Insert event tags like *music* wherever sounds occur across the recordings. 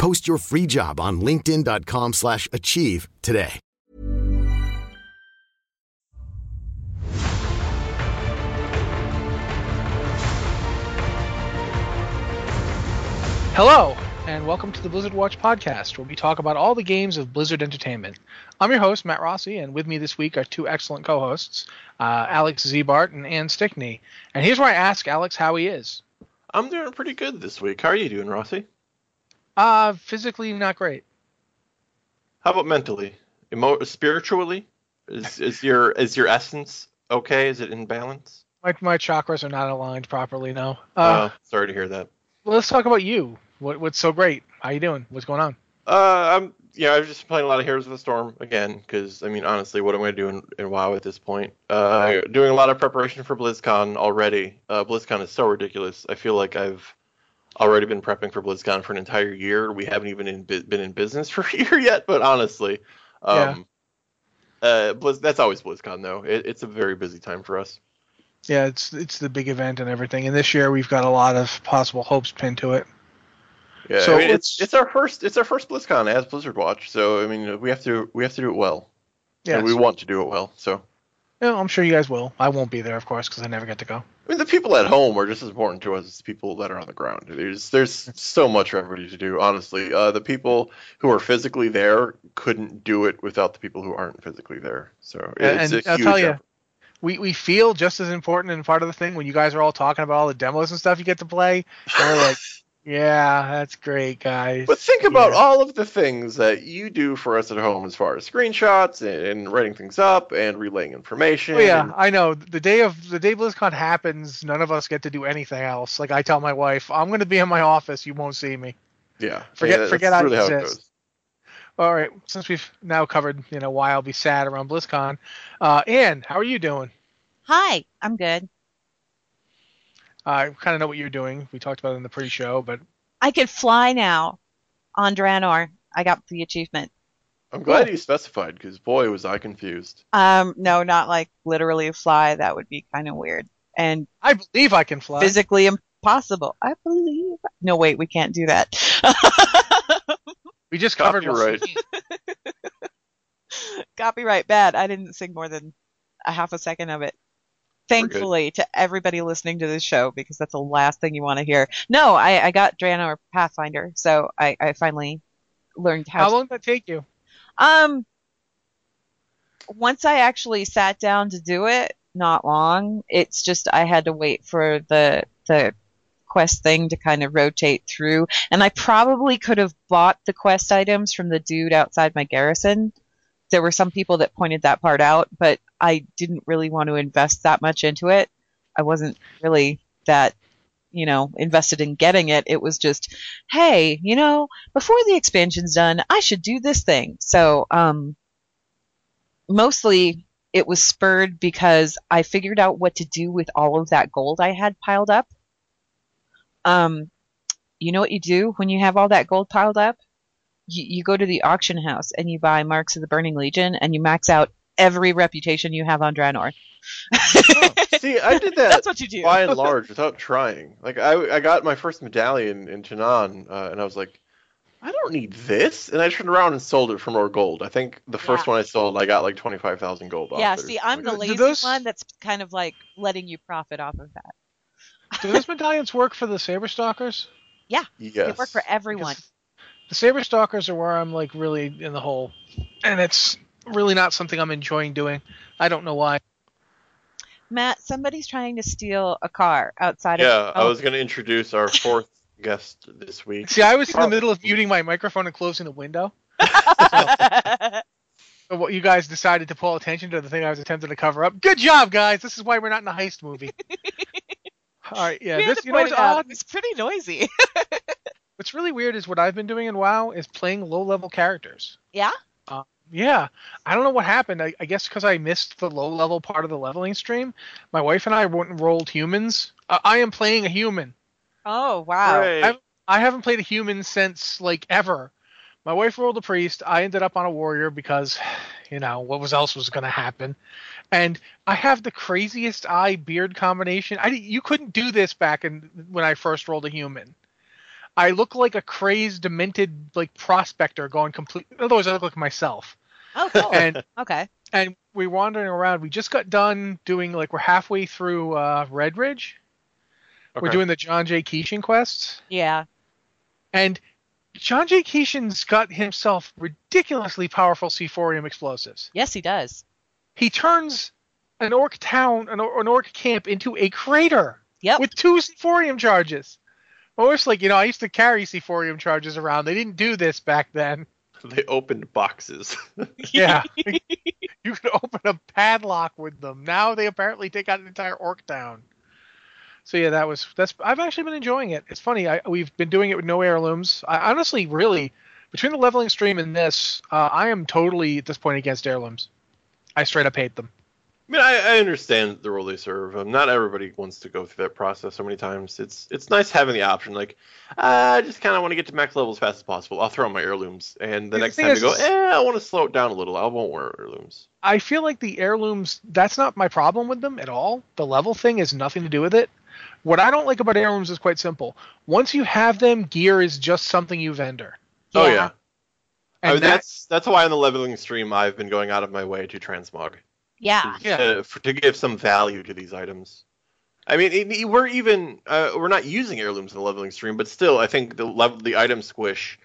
Post your free job on linkedin.com/achieve slash achieve today. Hello, and welcome to the Blizzard Watch podcast, where we talk about all the games of Blizzard Entertainment. I'm your host, Matt Rossi, and with me this week are two excellent co hosts, uh, Alex Ziebart and Anne Stickney. And here's where I ask Alex how he is. I'm doing pretty good this week. How are you doing, Rossi? Uh, physically, not great. How about mentally? Emo- spiritually? Is is your is your essence okay? Is it in balance? My, my chakras are not aligned properly now. Uh, Uh, sorry to hear that. well, let's talk about you. What, what's so great? How you doing? What's going on? Uh, I'm yeah, I've just playing a lot of Heroes of the Storm again because I mean honestly, what am I doing in WoW at this point? Uh, doing a lot of preparation for BlizzCon already. Uh, BlizzCon is so ridiculous. I feel like I've already been prepping for BlizzCon for an entire year. We haven't even in, been in business *laughs* for a year yet, but honestly, um, uh, Blizz, that's always BlizzCon though. It, it's a very busy time for us. Yeah, it's it's the big event and everything. And this year we've got a lot of possible hopes pinned to it. Yeah, So I mean, it's it's our first it's our first BlizzCon as Blizzard Watch, so I mean we have to we have to do it well, Yeah, and we want to do it well. So Yeah, I'm sure you guys will. I won't be there, of course, because I never get to go. I mean the people at home are just as important to us as the people that are on the ground. There's there's so much for everybody to do. Honestly, uh, the people who are physically there couldn't do it without the people who aren't physically there. So it's and a I'll huge tell you, effort. we, we feel just as important and part of the thing when you guys are all talking about all the demos and stuff you get to play. And we're like, *laughs* yeah, that's great, guys. But think about Yeah. all of the things that you do for us at home as far as screenshots and, and writing things up and relaying information. Oh yeah, and- I know. The day of the day BlizzCon happens, none of us get to do anything else. Like I tell my wife, I'm going to be in my office. You won't see me. yeah. Forget- yeah, forget that's I really exist. All right, since we've now covered, you know, why I'll be sad around BlizzCon. Uh, Anne, how are you doing? Hi, I'm good. I kind of know what you're doing. We talked about it in the pre-show, but I can fly now on Draenor. I got the achievement. I'm glad Cool. you specified because boy was I confused. Um, no, not like literally fly. That would be kind of weird and I believe I can fly. physically impossible. I believe. No, wait, we can't do that. *laughs* we just covered Copyright. *laughs* Copyright bad. I didn't sing more than a half a second of it. Thankfully, to everybody listening to this show, because that's the last thing you want to hear. No, I, I got Draenor Pathfinder, so I, I finally learned how. How to long did that take you? Um, once I actually sat down to do it, not long. It's just I had to wait for the the quest thing to kind of rotate through, and I probably could have bought the quest items from the dude outside my garrison. There were some people that pointed that part out, but I didn't really want to invest that much into it. I wasn't really that you know, invested in getting it. It was just, hey, you know, before the expansion's done, I should do this thing. So, um, mostly it was spurred because I figured out what to do with all of that gold I had piled up. Um, you know what you do when you have all that gold piled up? You, you go to the auction house and you buy Marks of the Burning Legion and you max out every reputation you have on Draenor. See, I did *laughs* that That's what you do. by and *laughs* large without trying. Like I, I got my first medallion in Chinan, uh, and I was like, I don't need this, and I turned around and sold it for more gold. I think the first Yeah. one I sold, I got like twenty five thousand gold. Yeah, off see, something I'm the like lazy those- one that's kind of like letting you profit off of that. Do those medallions work for the Saber Stalkers? Yeah. Yes. they work for everyone. The Saber Stalkers are where I'm like really in the hole, and it's really not something I'm enjoying doing. I don't know why. Matt, somebody's trying to steal a car outside Yeah, of. I was going to introduce our fourth *laughs* guest this week. See, I was in the middle of muting my microphone and closing the window. *laughs* So what you guys decided to pull attention to the thing I was attempting to cover up. Good job, guys. This is why we're not in a heist movie. *laughs* All right, yeah. We This, to you know point what's it out. odd? It's pretty noisy. What's really weird is what I've been doing in WoW is playing low-level characters. yeah. Yeah, I don't know what happened. I, I guess because I missed the low-level part of the leveling stream. My wife and I went and rolled humans. Uh, I am playing a human. Oh wow. Hooray. I've- I haven't played a human since like ever. My wife rolled a priest. I ended up on a warrior because, you know, what was else was going to happen. And I have the craziest eye beard combination. I you couldn't do this back in when I first rolled a human. I look like a crazed, demented like prospector going complete. In other words, I look like myself. Oh cool. And okay. and we're wandering around. We just got done doing like we're halfway through uh, Red Ridge. We're doing the John J. Keeshan quests. Yeah. And John J. Keeshan's got himself ridiculously powerful C4M explosives. Yes, he does. He turns an orc town, an, or- an orc camp, into a crater Yep. with two C4M charges. I was like, you know, I used to carry C4M charges around. They didn't do this back then. *laughs* They opened boxes. *laughs* Yeah. *laughs* you could open a padlock with them. Now they apparently take out an entire orc town. So yeah, that was that's. I've actually been enjoying it. It's funny. I, we've been doing it with no heirlooms. I honestly, really, between the leveling stream and this, uh, I am totally at this point against heirlooms. I straight up hate them. I mean, I, I understand the role they serve. Um, not everybody wants to go through that process so many times. It's it's nice having the option. Like, uh, I just kind of want to get to max level as fast as possible. I'll throw on my heirlooms, and the next time is- to go, eh, I want to slow it down a little. I won't wear heirlooms. I feel like the heirlooms. That's not my problem with them at all. The level thing has nothing to do with it. What I don't like about heirlooms is quite simple. Once you have them, gear is just something you vendor. Oh Yeah. yeah, And I mean, that- that's that's why on the leveling stream I've been going out of my way to transmog. Yeah. Yeah. to, for, to give some value to these items. I mean, it, we're even uh, we're not using heirlooms in the leveling stream, but still, I think the level the item squish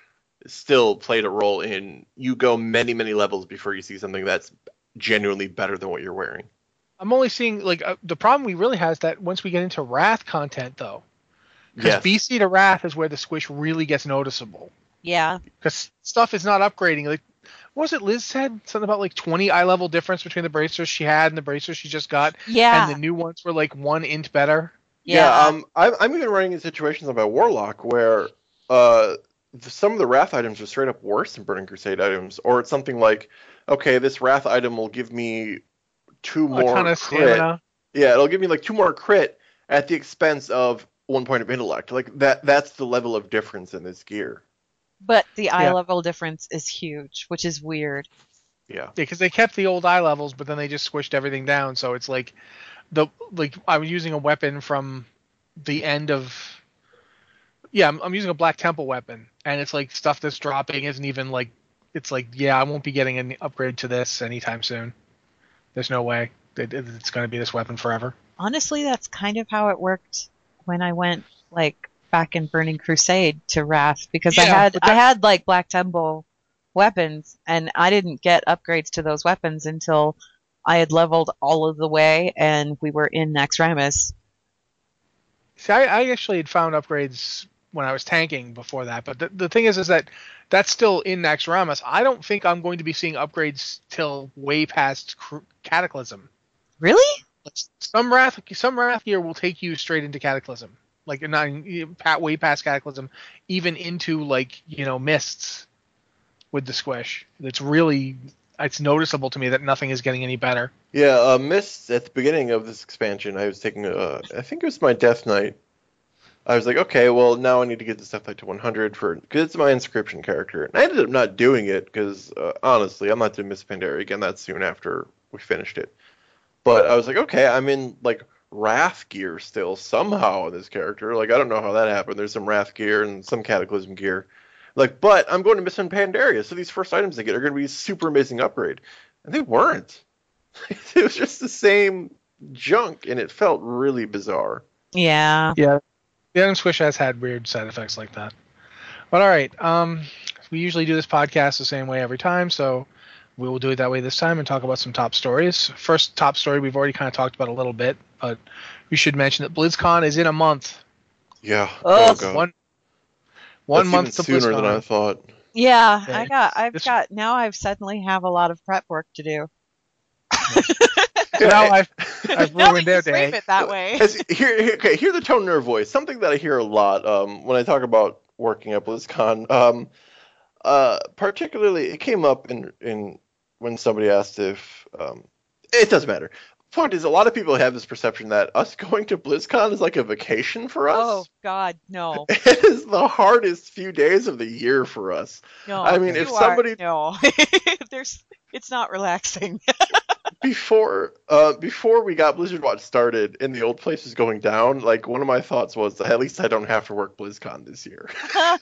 still played a role in you go many many levels before you see something that's genuinely better than what you're wearing. I'm only seeing like uh, the problem we really have is that once we get into Wrath content though, because Yes. BC to Wrath is where the squish really gets noticeable. Yeah. Because stuff is not upgrading. Like, what was it Liz said? Something about like 20 eye level difference between the bracers she had and the bracers she just got, Yeah. and the new ones were like one inch better. yeah. um, I'm, I'm even running in situations on my warlock where uh, the, some of the wrath items are straight up worse than burning crusade items, or it's something like, okay, this wrath item will give me two a more ton of crit. stamina. Yeah, it'll give me like two more crit at the expense of one point of intellect. Like that that's the level of difference in this gear. But the eye Yeah. level difference is huge, which is weird. Yeah. because they kept the old eye levels, but then they just squished everything down. So it's like the like I was using a weapon from the end of yeah, I'm, I'm using a Black Temple weapon, and it's like stuff that's dropping isn't even like it's like yeah, I won't be getting an upgrade to this anytime soon. There's no way it, it- it's going to be this weapon forever. Honestly, that's kind of how it worked when I went like back in Burning Crusade to Wrath because I had but I had like Black Temple weapons and I didn't get upgrades to those weapons until I had leveled all of the way and we were in Naxxramas. See, I, I actually had found upgrades when I was tanking before that, but the, the thing is, is that that's still in Naxxramas. I don't think I'm going to be seeing upgrades till way past Cr- Cataclysm. Really? Some wrath, some wrath gear will take you straight into Cataclysm, like not pat way past Cataclysm, even into like you know mists with the squish. It's really it's noticeable to me that nothing is getting any better. Yeah, uh, Mist at the beginning of this expansion, I was taking a, I think it was my Death Knight. I was like, okay, well now I need to get this Death Knight to 100 for because it's my inscription character, and I ended up not doing it because uh, honestly, I'm not doing Mists Pandaria again that soon after we finished it. But I was like, okay, I'm in like Wrath gear still somehow in this character. Like I don't know how that happened. There's some Wrath gear and some Cataclysm gear. Like, but I'm going to Mists in Pandaria, so these first items they get are going to be a super amazing upgrade, and they weren't. *laughs* it was just the same junk, and it felt really bizarre. Yeah. Yeah, the item squish has had weird side effects like that. But all right, um, we usually do this podcast the same way every time, so we will do it that way this time and talk about some top stories. First top story we've already kind of talked about a little bit, but we should mention that BlizzCon is in a month. Yeah. Oh, oh god. One one That's month even to sooner than I thought. Yeah, Yeah, I got. I've this- got. Now I've suddenly have a lot of prep work to do. So *laughs* now I've I've ruined that their day. it that way. As- hear, hear- okay, hear the tone in her voice. Something that I hear a lot um, when I talk about working at BlizzCon. Um, uh, particularly, it came up in in when somebody asked if um, it doesn't matter. Point is, a lot of people have this perception that us *laughs* going to BlizzCon is like a vacation for us. Oh God, no, *laughs* It is the hardest few days of the year for us. no. I mean, if you are- somebody- no, *laughs* there's, it's not relaxing. Before uh before we got Blizzard Watch started and the old place was going down, like one of my thoughts was at least I don't have to work BlizzCon this year. *laughs* but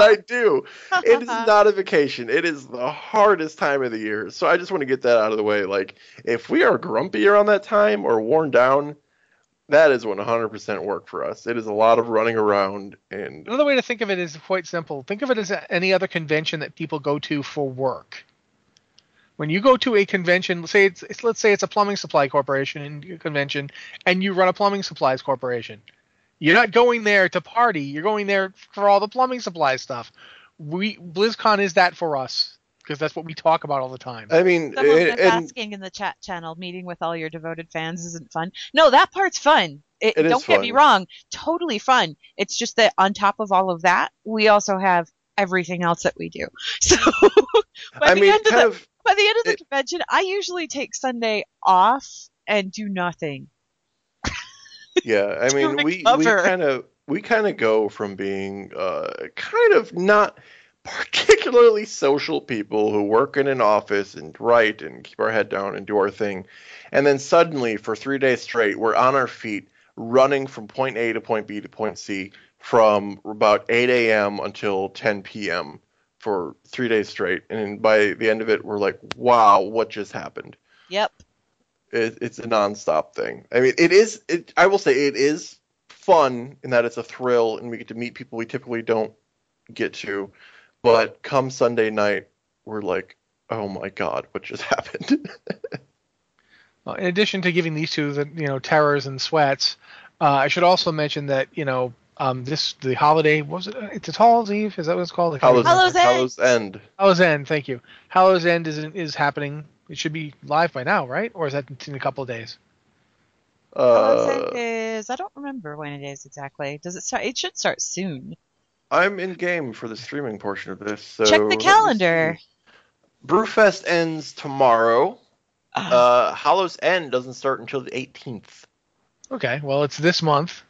I do. It is not a vacation. It is the hardest time of the year. So I just want to get that out of the way. Like if we are grumpy around that time or worn down, that is when 100% work for us. It is a lot of running around and Another way to think of it is quite simple. Think of it as any other convention that people go to for work. When you go to a convention, say it's, it's let's say it's a plumbing supply corporation in- convention, and you run a plumbing supplies corporation, you're not going there to party. You're going there for all the plumbing supply stuff. We BlizzCon is that for us because that's what we talk about all the time. I mean Someone's and- asking in the chat channel, meeting with all your devoted fans isn't fun. No, that part's fun. It, It is don't get me wrong, totally fun. It's just that on top of all of that, we also have everything else that we do. *laughs* So *laughs* by I the mean end of kind the of by the end of the it- convention, I usually take Sunday off and do nothing. Yeah, I *laughs* mean, we we kind of we kind of go from being uh, kind of not particularly social people who work in an office and write and keep our head down and do our thing, and then suddenly for three days straight we're on our feet running from point A to point B to point C from about 8 a.m. until 10 p.m. for three days straight, and by the end of it we're like, wow, what just happened? Yep. it, it's a nonstop thing. I mean, it is. It, I will say it is fun in that it's a thrill, and we get to meet people we typically don't get to. But come Sunday night, we're like, oh my god, what just *laughs* happened? Well, in addition to giving these two the you know terrors and sweats, uh, I should also mention that you know um, this the holiday what was it? It's a Hallows Eve. Is that what it's called? I can't Hallows. Hallows End. Hallows End. Hallows End. Thank you. Hallows End is is happening. It should be live by now, right? Or is that in a couple of days? Uh, it is. I don't remember when it is exactly. Does it start? It should start soon. I'm in game for the streaming portion of this. So Check the calendar. Brewfest ends tomorrow. Ah, Uh, Hallows End doesn't start until the 18th. Okay. Well, it's this month,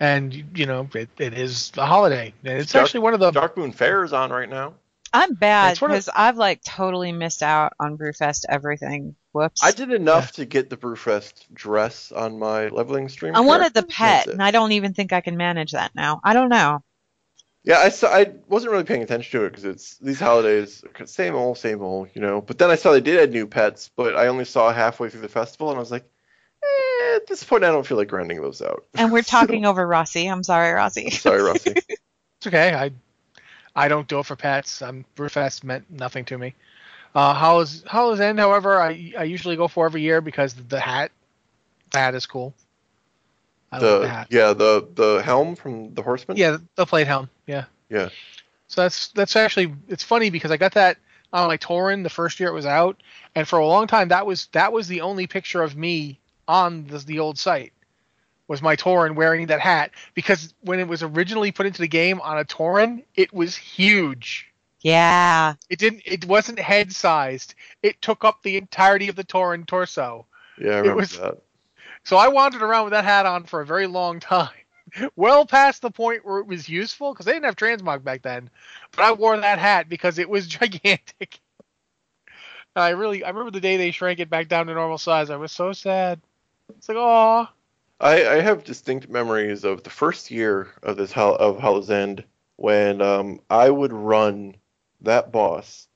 and you know it, it is a holiday. And it's Dark- actually one of the Darkmoon Faire is on right now. I'm bad It's of- because I've like totally missed out on Brewfest everything. Whoops. I did enough to get the Brewfest dress on my leveling stream. I wanted the pet, and I don't even think I can manage that now. I don't know. Yeah, I saw. I wasn't really paying attention to it because it's these holidays, same old, same old, you know. But then I saw they did add new pets, but I only saw halfway through the festival, and I was like, at this point, I don't feel like grinding those out. And we're *laughs* So- talking over Rossi. I'm sorry, Rossi. Sorry, Rossi. *laughs* It's okay. I I don't do it for pets. I'm Brewfest meant nothing to me. Uh, Hallows Hallows End, however, I I usually go for every year because the hat, the hat is cool. I like the the hat. yeah, the the helm from the Horseman. Yeah, the plate helm. Yeah. Yeah. So that's that's actually it's funny because I got that on my tauren the first year it was out, and for a long time that was that was the only picture of me on the, the old site was my tauren wearing that hat because when it was originally put into the game on a tauren, it was huge. Yeah. It didn't. It wasn't head sized. It took up the entirety of the tauren torso. Yeah, I remember was- that. So I wandered around with that hat on for a very long time, *laughs* well past the point where it was useful because they didn't have transmog back then. But I wore that hat because it was *laughs* gigantic. I really, I remember the day they shrank it back down to normal size. I was so sad. It's like, oh, I, I have distinct memories of the first year of this Hall, of Hallow's End when um, I would run that boss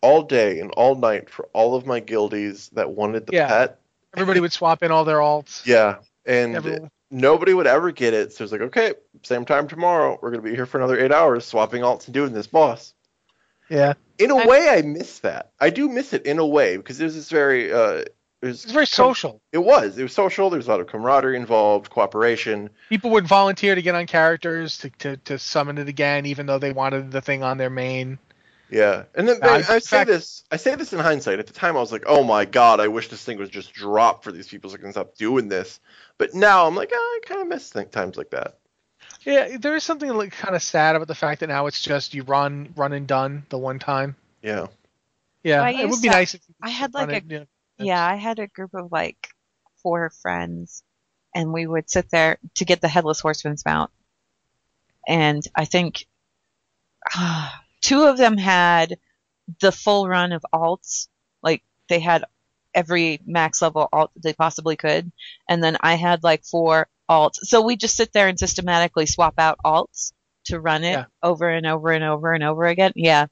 all day and all night for all of my guildies that wanted the Yeah. pet. everybody would swap in all their alts. Yeah, and Everyone- nobody would ever get it. So it's like, okay, same time tomorrow. We're gonna be here for another eight hours, swapping alts and doing this boss. Yeah. In a I- way, I miss that. I do miss it in a way because there's this very uh, there's It's very social. It was. It was social. There's a lot of camaraderie involved, cooperation. People would volunteer to get on characters to, to, to summon it again, even though they wanted the thing on their main. Yeah, and then Uh, I, in I say fact- this. I say this in hindsight. At the time, I was like, "Oh my god, I wish this thing was just dropped for these people so I can stop doing this." But now I'm like, oh, I kind of miss th- times like that. Yeah, there is something like kind of sad about the fact that now it's just you run, run and done the one time. Yeah. Yeah, I it would be to- nice if you I could had run like it, you Yeah, I had a group of like four friends, and we would sit there to get the headless horseman's mount. And I think ah, two of them had the full run of alts, like they had every max level alt they possibly could, and then I had like four alts. So we just sit there and systematically swap out alts to run it Yeah. over and over and over and over again. Yeah.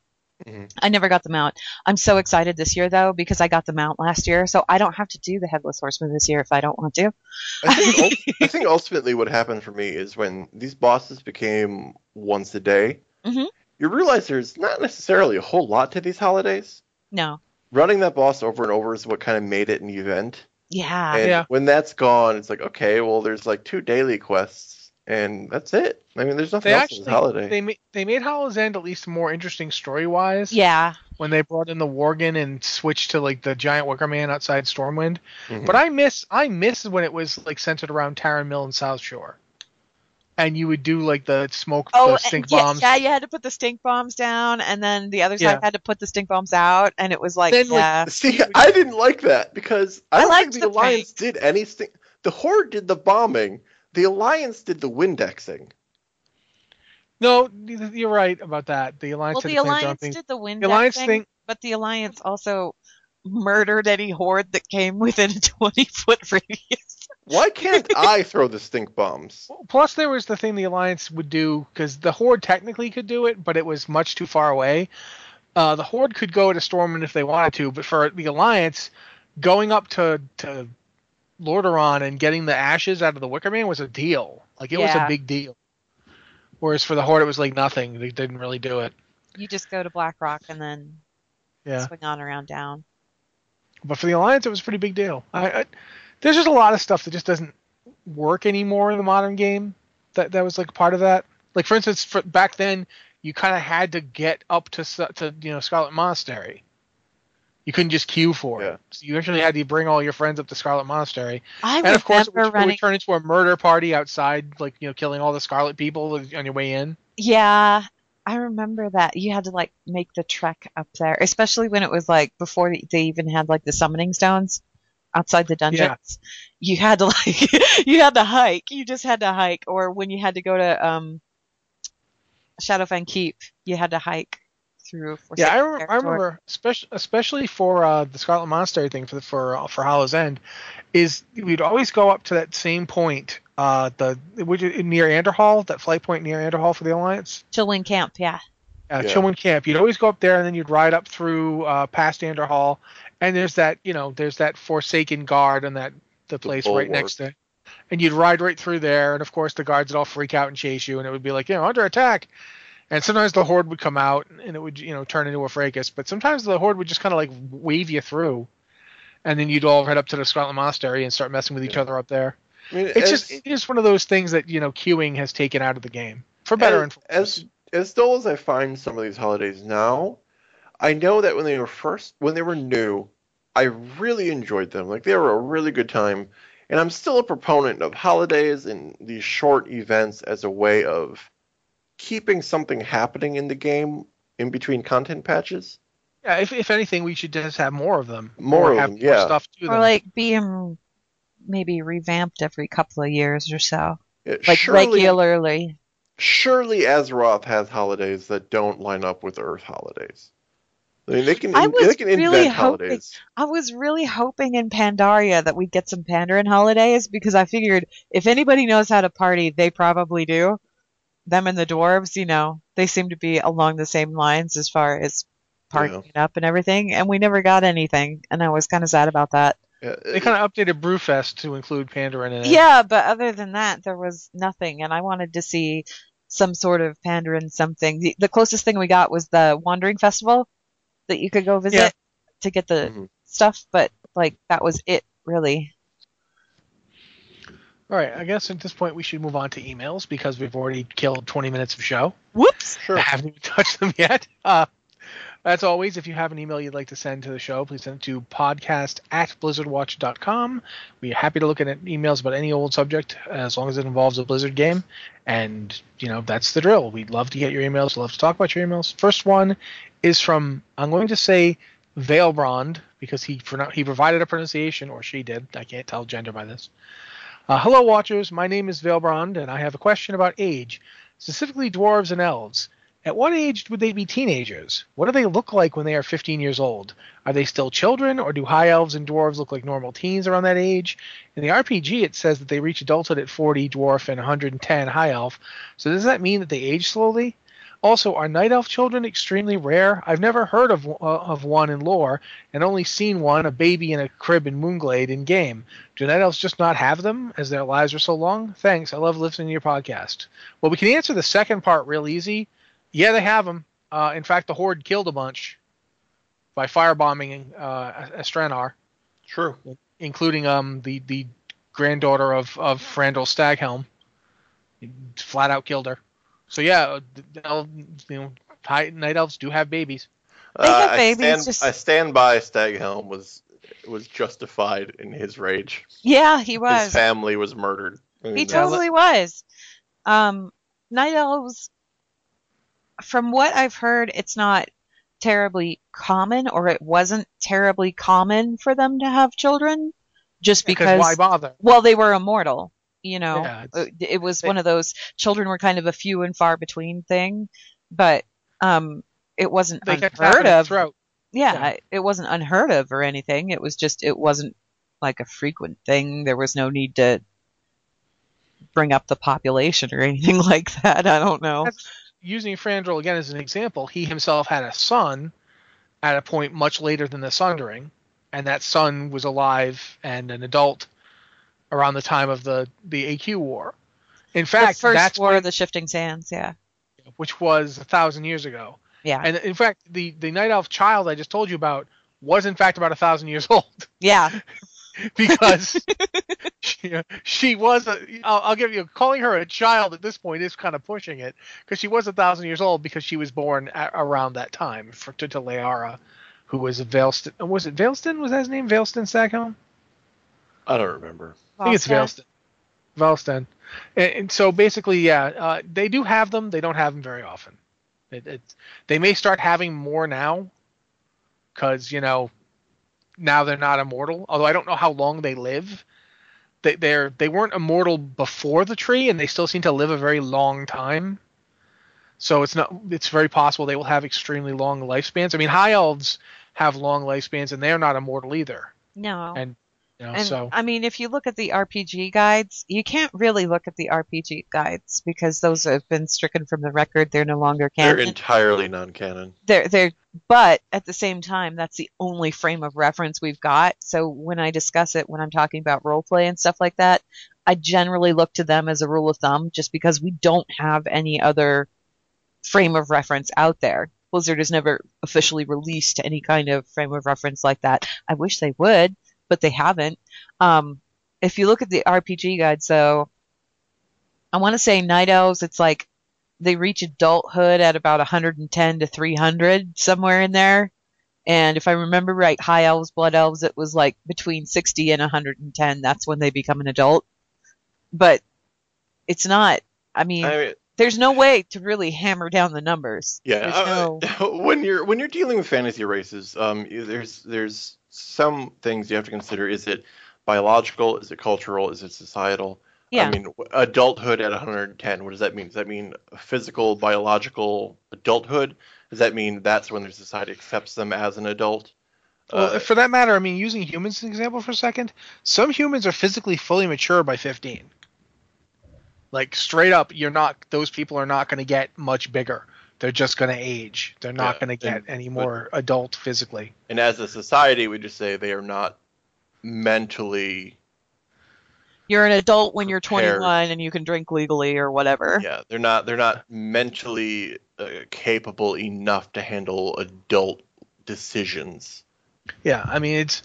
Mhm. I never got them out. I'm so excited this year though because I got them out last year, so I don't have to do the headless horseman this year if I don't want to. I think, ul- *laughs* I think ultimately what happened for me is when these bosses became once a day, Mhm. you realize there's not necessarily a whole lot to these holidays. No. Running that boss over and over is what kind of made it an event. Yeah. And Yeah. when that's gone, it's like, okay, well, there's like two daily quests, and that's it. I mean, there's nothing They else actually in this holiday. they made they made Hallow's End at least more interesting story wise. Yeah. When they brought in the Worgen and switched to like the giant Wicker Man outside Stormwind. Mhm. But I miss I miss when it was like centered around Tarren Mill and Southshore. And you would do like the smoke Oh, the stink yeah, bombs. yeah, you had to put the stink bombs down, and then the other side Yeah. had to put the stink bombs out, and it was like, Then, like, yeah, See, I didn't like that because I I don't think the the Alliance did anything. The Horde did the bombing. The Alliance did the Windexing. No, you're right about that. The Alliance well, had the to clean alliance something. did the wind The Alliance thing, thing but the alliance also murdered any horde that came within a 20 foot radius. Why *laughs* can't I throw the stink bombs? Plus, there was the thing the Alliance would do because the Horde technically could do it, but it was much too far away. Uh, the Horde could go to Stormwind if they wanted to, but for the Alliance, going up to to Lordaeron and getting the ashes out of the Wicker Man was a deal. Like it was a big deal. Whereas for the Horde, it was like nothing. They didn't really do it. You just go to Blackrock and then Yeah. swing on around down. But for the Alliance, it was a pretty big deal. I, I there's just a lot of stuff that just doesn't work anymore in the modern game. That that was like part of that. Like for instance, for, back then you kind of had to get up to to you know Scarlet Monastery. You couldn't just queue for Yeah. it. So you actually had to bring all your friends up to Scarlet Monastery, I and of course it remember would, it would turn into a murder party outside, like you know, killing all the Scarlet people on your way in. Yeah, I remember that. You had to like make the trek up there, especially when it was like before they even had like the summoning stones outside the dungeons. Yeah. You had to *laughs* like you had to hike. You just had to hike, or when you had to go to um Shadowfang Keep, you had to hike through. Yeah, I, Forsaken I remember, especially especially for uh, the Scarlet Monastery thing for the, for uh, for Hallow's End, is we'd always go up to that same point, uh, the which near Andorhal, that flight point near Andorhal for the Alliance, Chillwind Camp. Yeah, uh, Yeah. Chillwind Camp. You'd always go up there, and then you'd ride up through uh, past Andorhal, and there's that you know there's that Forsaken Guard and that the place right next to. And you'd ride right through there, and of course the guards would all freak out and chase you, and it would be like, you know, under attack. And sometimes the horde would come out, and it would, you know, turn into a fracas. But sometimes the horde would just kind of like wave you through, and then you'd all head up to the Scarlet Monastery and start messing with each other up there. I mean, It's as, just it is one of those things that you know queuing has taken out of the game for better as, and for worse. as as dull as I find some of these holidays now, I know that when they were first when they were new, I really enjoyed them. Like they were a really good time, and I'm still a proponent of holidays and these short events as a way of keeping something happening in the game in between content patches. Yeah, if, if anything, we should just have more of them. More or of have them, more yeah. stuff to or them. like being maybe revamped every couple of years or so, Yeah, like surely, regularly. surely Azeroth has holidays that don't line up with Earth holidays. I mean, they can I was they can invent really hoping- holidays. I was really hoping in Pandaria that we'd get some Pandaren holidays because I figured if anybody knows how to party, they probably do. Them and the dwarves, you know, they seem to be along the same lines as far as partying up and everything, and we never got anything, and I was kind of sad about that. Yeah, they kind of updated Brewfest to include Pandaren in it. Yeah, but other than that, there was nothing, and I wanted to see some sort of Pandaren something. The, the closest thing we got was the Wandering Festival that you could go visit Yeah. to get the Mhm. stuff, but like that was it really. All right, I guess at this point we should move on to emails because we've already killed 20 minutes of show. Whoops. Sure. I haven't even *laughs* touched them yet. Uh, as always, if you have an email you'd like to send to the show, please send it to podcast at blizzardwatch.com. We're happy to look at emails about any old subject as long as it involves a Blizzard game. And, you know, that's the drill. We'd love to get your emails. We'd love to talk about your emails. First one is from, I'm going to say Veilbrand because he, he provided a pronunciation, or she did. I can't tell gender by this. Uh, hello, watchers. My name is Veilbrand, and I have a question about age, specifically dwarves and elves. At what age would they be teenagers? What do they look like when they are 15 years old? Are they still children, or do high elves and dwarves look like normal teens around that age? In the RPG, it says that they reach adulthood at 40 dwarf and 110 high elf. So does that mean that they age slowly? Also, are night elf children extremely rare? I've never heard of uh, of one in lore, and only seen one, a baby in a crib in Moonglade, in game. Do night elves just not have them, as their lives are so long? Thanks. I love listening to your podcast. Well, we can answer the second part real easy. Yeah, they have them. Uh, in fact, the Horde killed a bunch by firebombing uh, Astranaar, True. including um the the granddaughter of of Fandral Staghelm. Flat out killed her. So yeah, the el- you know, high, night elves do have babies. They have Uh, I stand, just- I stand by Staghelm was was justified in his rage. Yeah, he was. His family was murdered. I mean, He totally was. Um, night elves, from what I've heard, it's not terribly common, or it wasn't terribly common for them to have children, just because. why bother? well, they were immortal. You know, Yeah, Uh, it was one of those children were kind of a few and far between thing, but um, it wasn't unheard of. Yeah, Yeah. it wasn't unheard of or anything. It was just it wasn't like a frequent thing. There was no need to bring up the population or anything *laughs* like that. I don't know. That's- Using Fandral again as an example, he himself had a son at a point much later than the Sundering, and that son was alive and an adult around the time of the the AQ War. In fact, the first that's war when- of the shifting sands. Yeah, which was a thousand years ago. yeah, And in fact, the the night elf child I just told you about was in fact about a thousand years old yeah. *laughs* because *laughs* she, she was. A, I'll, I'll give you calling her a child at this point is kind of pushing it because she was a thousand years old because she was born at, around that time for to, to Leyara, who was a Valstann. Was it Valstann? Was that his name? Valstann Staghelm? I don't remember. I think it's Valstann. Valstann. And, and so basically, yeah, uh, they do have them. They don't have them very often. It, it's they may start having more now, because you know, now they're not immortal. Although I don't know how long they live. They they're they weren't immortal before the tree, and they still seem to live a very long time. So it's not. It's very possible they will have extremely long lifespans. I mean, high elves have long lifespans, and they're not immortal either. No. And you know, And so I mean, if you look at the RPG guides, you can't really look at the RPG guides because those have been stricken from the record. They're no longer canon. They're entirely non-canon. they're they're but at the same time that's the only frame of reference we've got so when i discuss it when i'm talking about roleplay and stuff like that i generally look to them as a rule of thumb just because we don't have any other frame of reference out there blizzard has never officially released any kind of frame of reference like that i wish they would but they haven't. Um, if you look at the rpg guide so i want to say night elves it's like they reach adulthood at about 110 to 300 somewhere in there. And if i remember right high elves blood elves it was like between 60 and 110 that's when they become an adult. But it's not i mean I mean, there's no way to really hammer down the numbers. Yeah. There's uh, no- *laughs* when you're when you're dealing with fantasy races, um, there's there's some things you have to consider. Is it biological? Is it cultural? Is it societal? yeah I mean, adulthood at 110. What does that mean? Does that mean physical, biological adulthood? Does that mean that's when their society accepts them as an adult? Well, Uh, for that matter, I mean, using humans as an example for a second, some humans are physically fully mature by 15. Like straight up, you're not; those people are not going to get much bigger. They're just going to age. They're not Yeah, going to get and- any but- more adult physically. and as a society, we just say they are not mentally You're an adult when you're 21 and you can drink legally or whatever. Yeah, they're not they're not mentally uh, capable enough to handle adult decisions. Yeah, I mean it's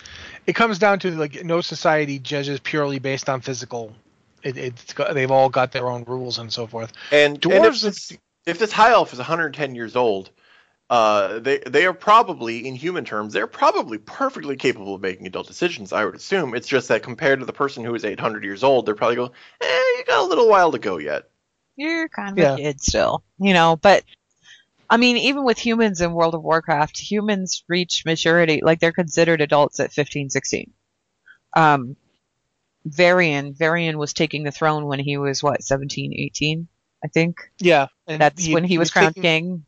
it comes down to like no society judges purely based on physical. It, it's they've all got their own rules and so forth. And, and Dwarves if, this, if this high elf is 110 years old, uh, they they are probably, in human terms, they're probably perfectly capable of making adult decisions. I would assume. It's just that compared to the person who is 800 years old, they're probably going, eh, you got a little while to go yet. You're kind of Yeah. a kid still, you know. But I mean, even with humans in World of Warcraft, humans reach maturity, like they're considered adults at 15, 16. Um, Varian, Varian was taking the throne when he was what, 17, 18, I think. Yeah, and That's when he was crowned taking, king.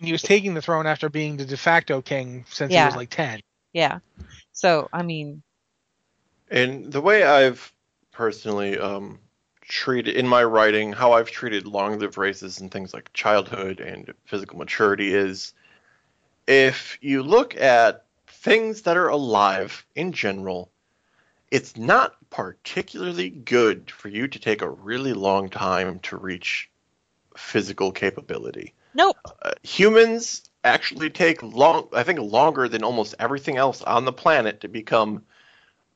He was taking the throne after being the de facto king since he was like 10. Yeah. So I mean, And the way I've personally um, treated in my writing, how I've treated long-lived races and things like childhood and physical maturity is, if you look at things that are alive in general, it's not particularly good for you to take a really long time to reach physical capability. nope. Uh, humans actually take long, I think, longer than almost everything else on the planet to become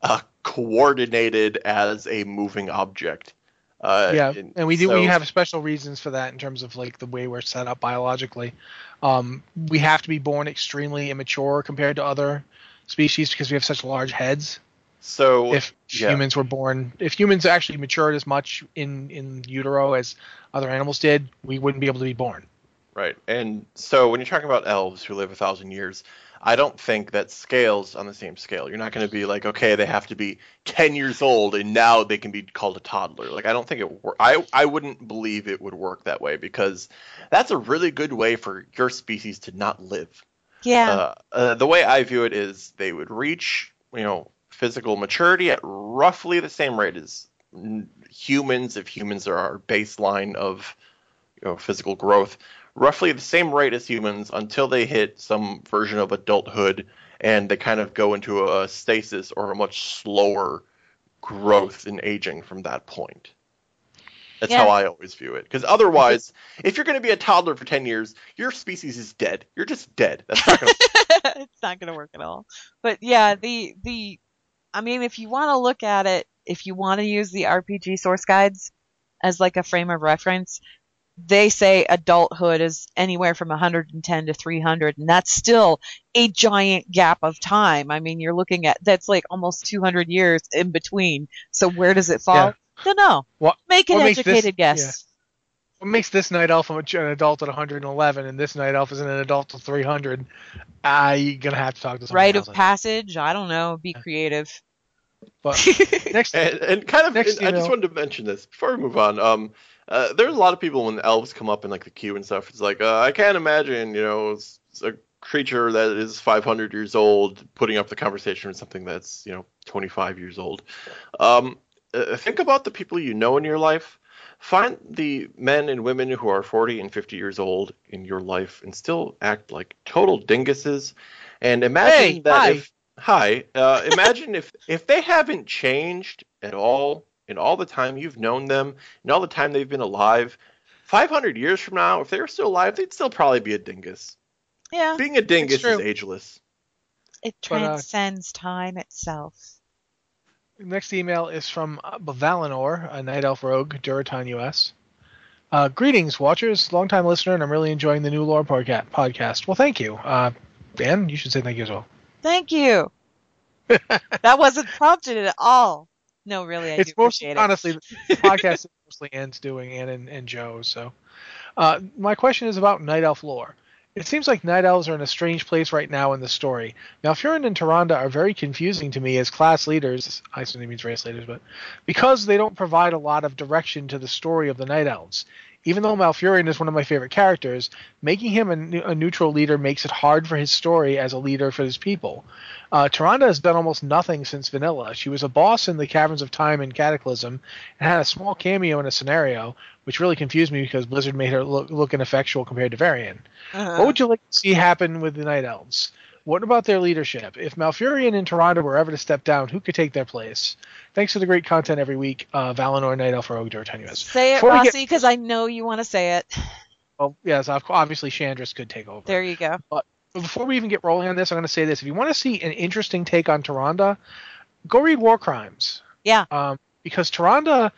uh, coordinated as a moving object. Uh, yeah, and we do we have special reasons for that in terms of like the way we're set up biologically. Um, we have to be born extremely immature compared to other species because we have such large heads. So if yeah. humans were born if humans actually matured as much in in utero as other animals did we wouldn't be able to be born Right. And so when you're talking about elves who live a thousand years, I don't think that scales on the same scale. You're not going to be like, okay, they have to be 10 years old and now they can be called a toddler. Like, I don't think it wor- I I wouldn't believe it would work that way because that's a really good way for your species to not live. Yeah. Uh, uh, the way I view it is they would reach, you know, physical maturity at roughly the same rate as humans, if humans are our baseline of, you know, physical growth, roughly the same rate as humans until they hit some version of adulthood and they kind of go into a stasis or a much slower growth in aging from that point. That's Yeah. how I always view it. Because otherwise, *laughs* if you're going to be a toddler for 10 years, your species is dead. You're just dead. That's not going *laughs* to it's not going to work at all. But yeah, the the I mean, if you want to look at it, if you want to use the RPG source guides as like a frame of reference, they say adulthood is anywhere from 110 to 300, and that's still a giant gap of time. I mean, you're looking at that's like almost 200 years in between. So where does it fall? Yeah. Don't know. What- Make an makes this- educated guess. What makes this night elf an adult at 111 and this night elf is an adult at 300 i gonna have to talk to somebody Rite of passage. I don't know. Be creative. but *laughs* next and, and kind of, Next and I just wanted to mention this before we move on. Um, uh, there's a lot of people when elves come up in like the queue and stuff. It's like uh, I can't imagine, you know, a creature that is 500 years old putting up the conversation with something that's you know 25 years old. Um, uh, think about the people you know in your life. Find the men and women who are 40 and 50 years old in your life and still act like total dinguses. And imagine Hey, that hi. if hi, uh, imagine if if they haven't changed at all in all the time you've known them, and all the time they've been alive. 500 years from now, if they were still alive, they'd still probably be a dingus. Yeah. Being a dingus is ageless. It But, uh, transcends time itself. Next email is from uh, valinor a night elf rogue duraton us uh, greetings watchers longtime listener and i'm really enjoying the new lore podca- podcast well thank you uh, dan you should say thank you as well Thank you. *laughs* that wasn't prompted at all. No, really, I it's do mostly appreciate it. honestly the podcast is mostly Anne's doing Anne and, and Joe. So, uh, my question is about Night Elf lore. It seems like Night Elves are in a strange place right now in the story. Malfurion and Tyrande are very confusing to me as class leaders. I assume he means race leaders, but because they don't provide a lot of direction to the story of the Night Elves. Even though Malfurion is one of my favorite characters, making him a, a neutral leader makes it hard for his story as a leader for his people. Uh, Tyrande has done almost nothing since Vanilla. She was a boss in the Caverns of Time and Cataclysm and had a small cameo in a scenario, which really confused me because Blizzard made her look, look ineffectual compared to Varian. Uh-huh. What would you like to see happen with the Night Elves? What about their leadership? If Malfurion and Tyrande were ever to step down, who could take their place? Thanks for the great content every week, uh, Valinor, Night Elf, Rogue, Tenuous. Say it, Before Rossi, because I know you want to say it. Well, yes, obviously Shandris could take over. There you go. But before we even get rolling on this, I'm going to say this: if you want to see an interesting take on Tyrande, go read War Crimes. Yeah. Um, because Tyrande,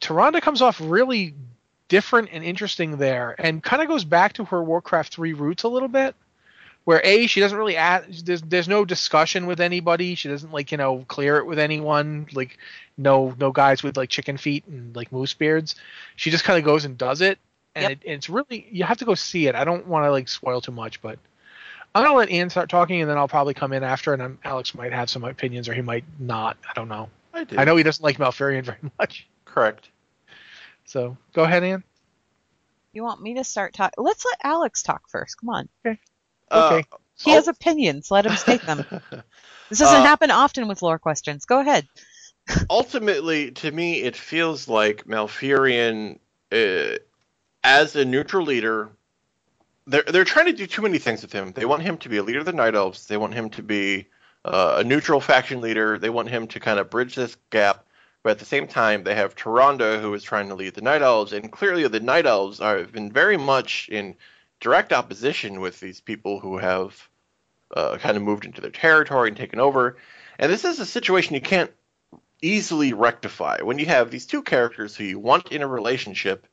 Tyrande comes off really different and interesting there, and kind of goes back to her Warcraft 3 roots a little bit. Where a she doesn't really ask, there's there's no discussion with anybody. She doesn't like you know clear it with anyone. Like no no guys with like chicken feet and like moose beards. She just kind of goes and does it, and Yep. it, it's really you have to go see it. I don't want to like spoil too much, but I'm gonna let Ian start talking, and then I'll probably come in after, and I'm, Alex might have some opinions, or he might not. I don't know. I did. I know he doesn't like Malfurion *laughs* very much. Correct. So go ahead, Ian. You want me to start talking? Let's let Alex talk first. Come on. Okay. He oh. has opinions. Let him state them. *laughs* This doesn't Uh, happen often with lore questions. Go ahead. *laughs* ultimately, to me, it feels like Malfurion, uh, as a neutral leader, they're they're trying to do too many things with him. They want him to be a leader of the Night Elves. They want him to be uh, a neutral faction leader. They want him to kind of bridge this gap. But at the same time, they have Tyrande, who is trying to lead the Night Elves, and clearly the Night Elves are, have been very much in direct opposition with these people who have uh, kind of moved into their territory and taken over. And this is a situation you can't easily rectify when you have these two characters who you want in a relationship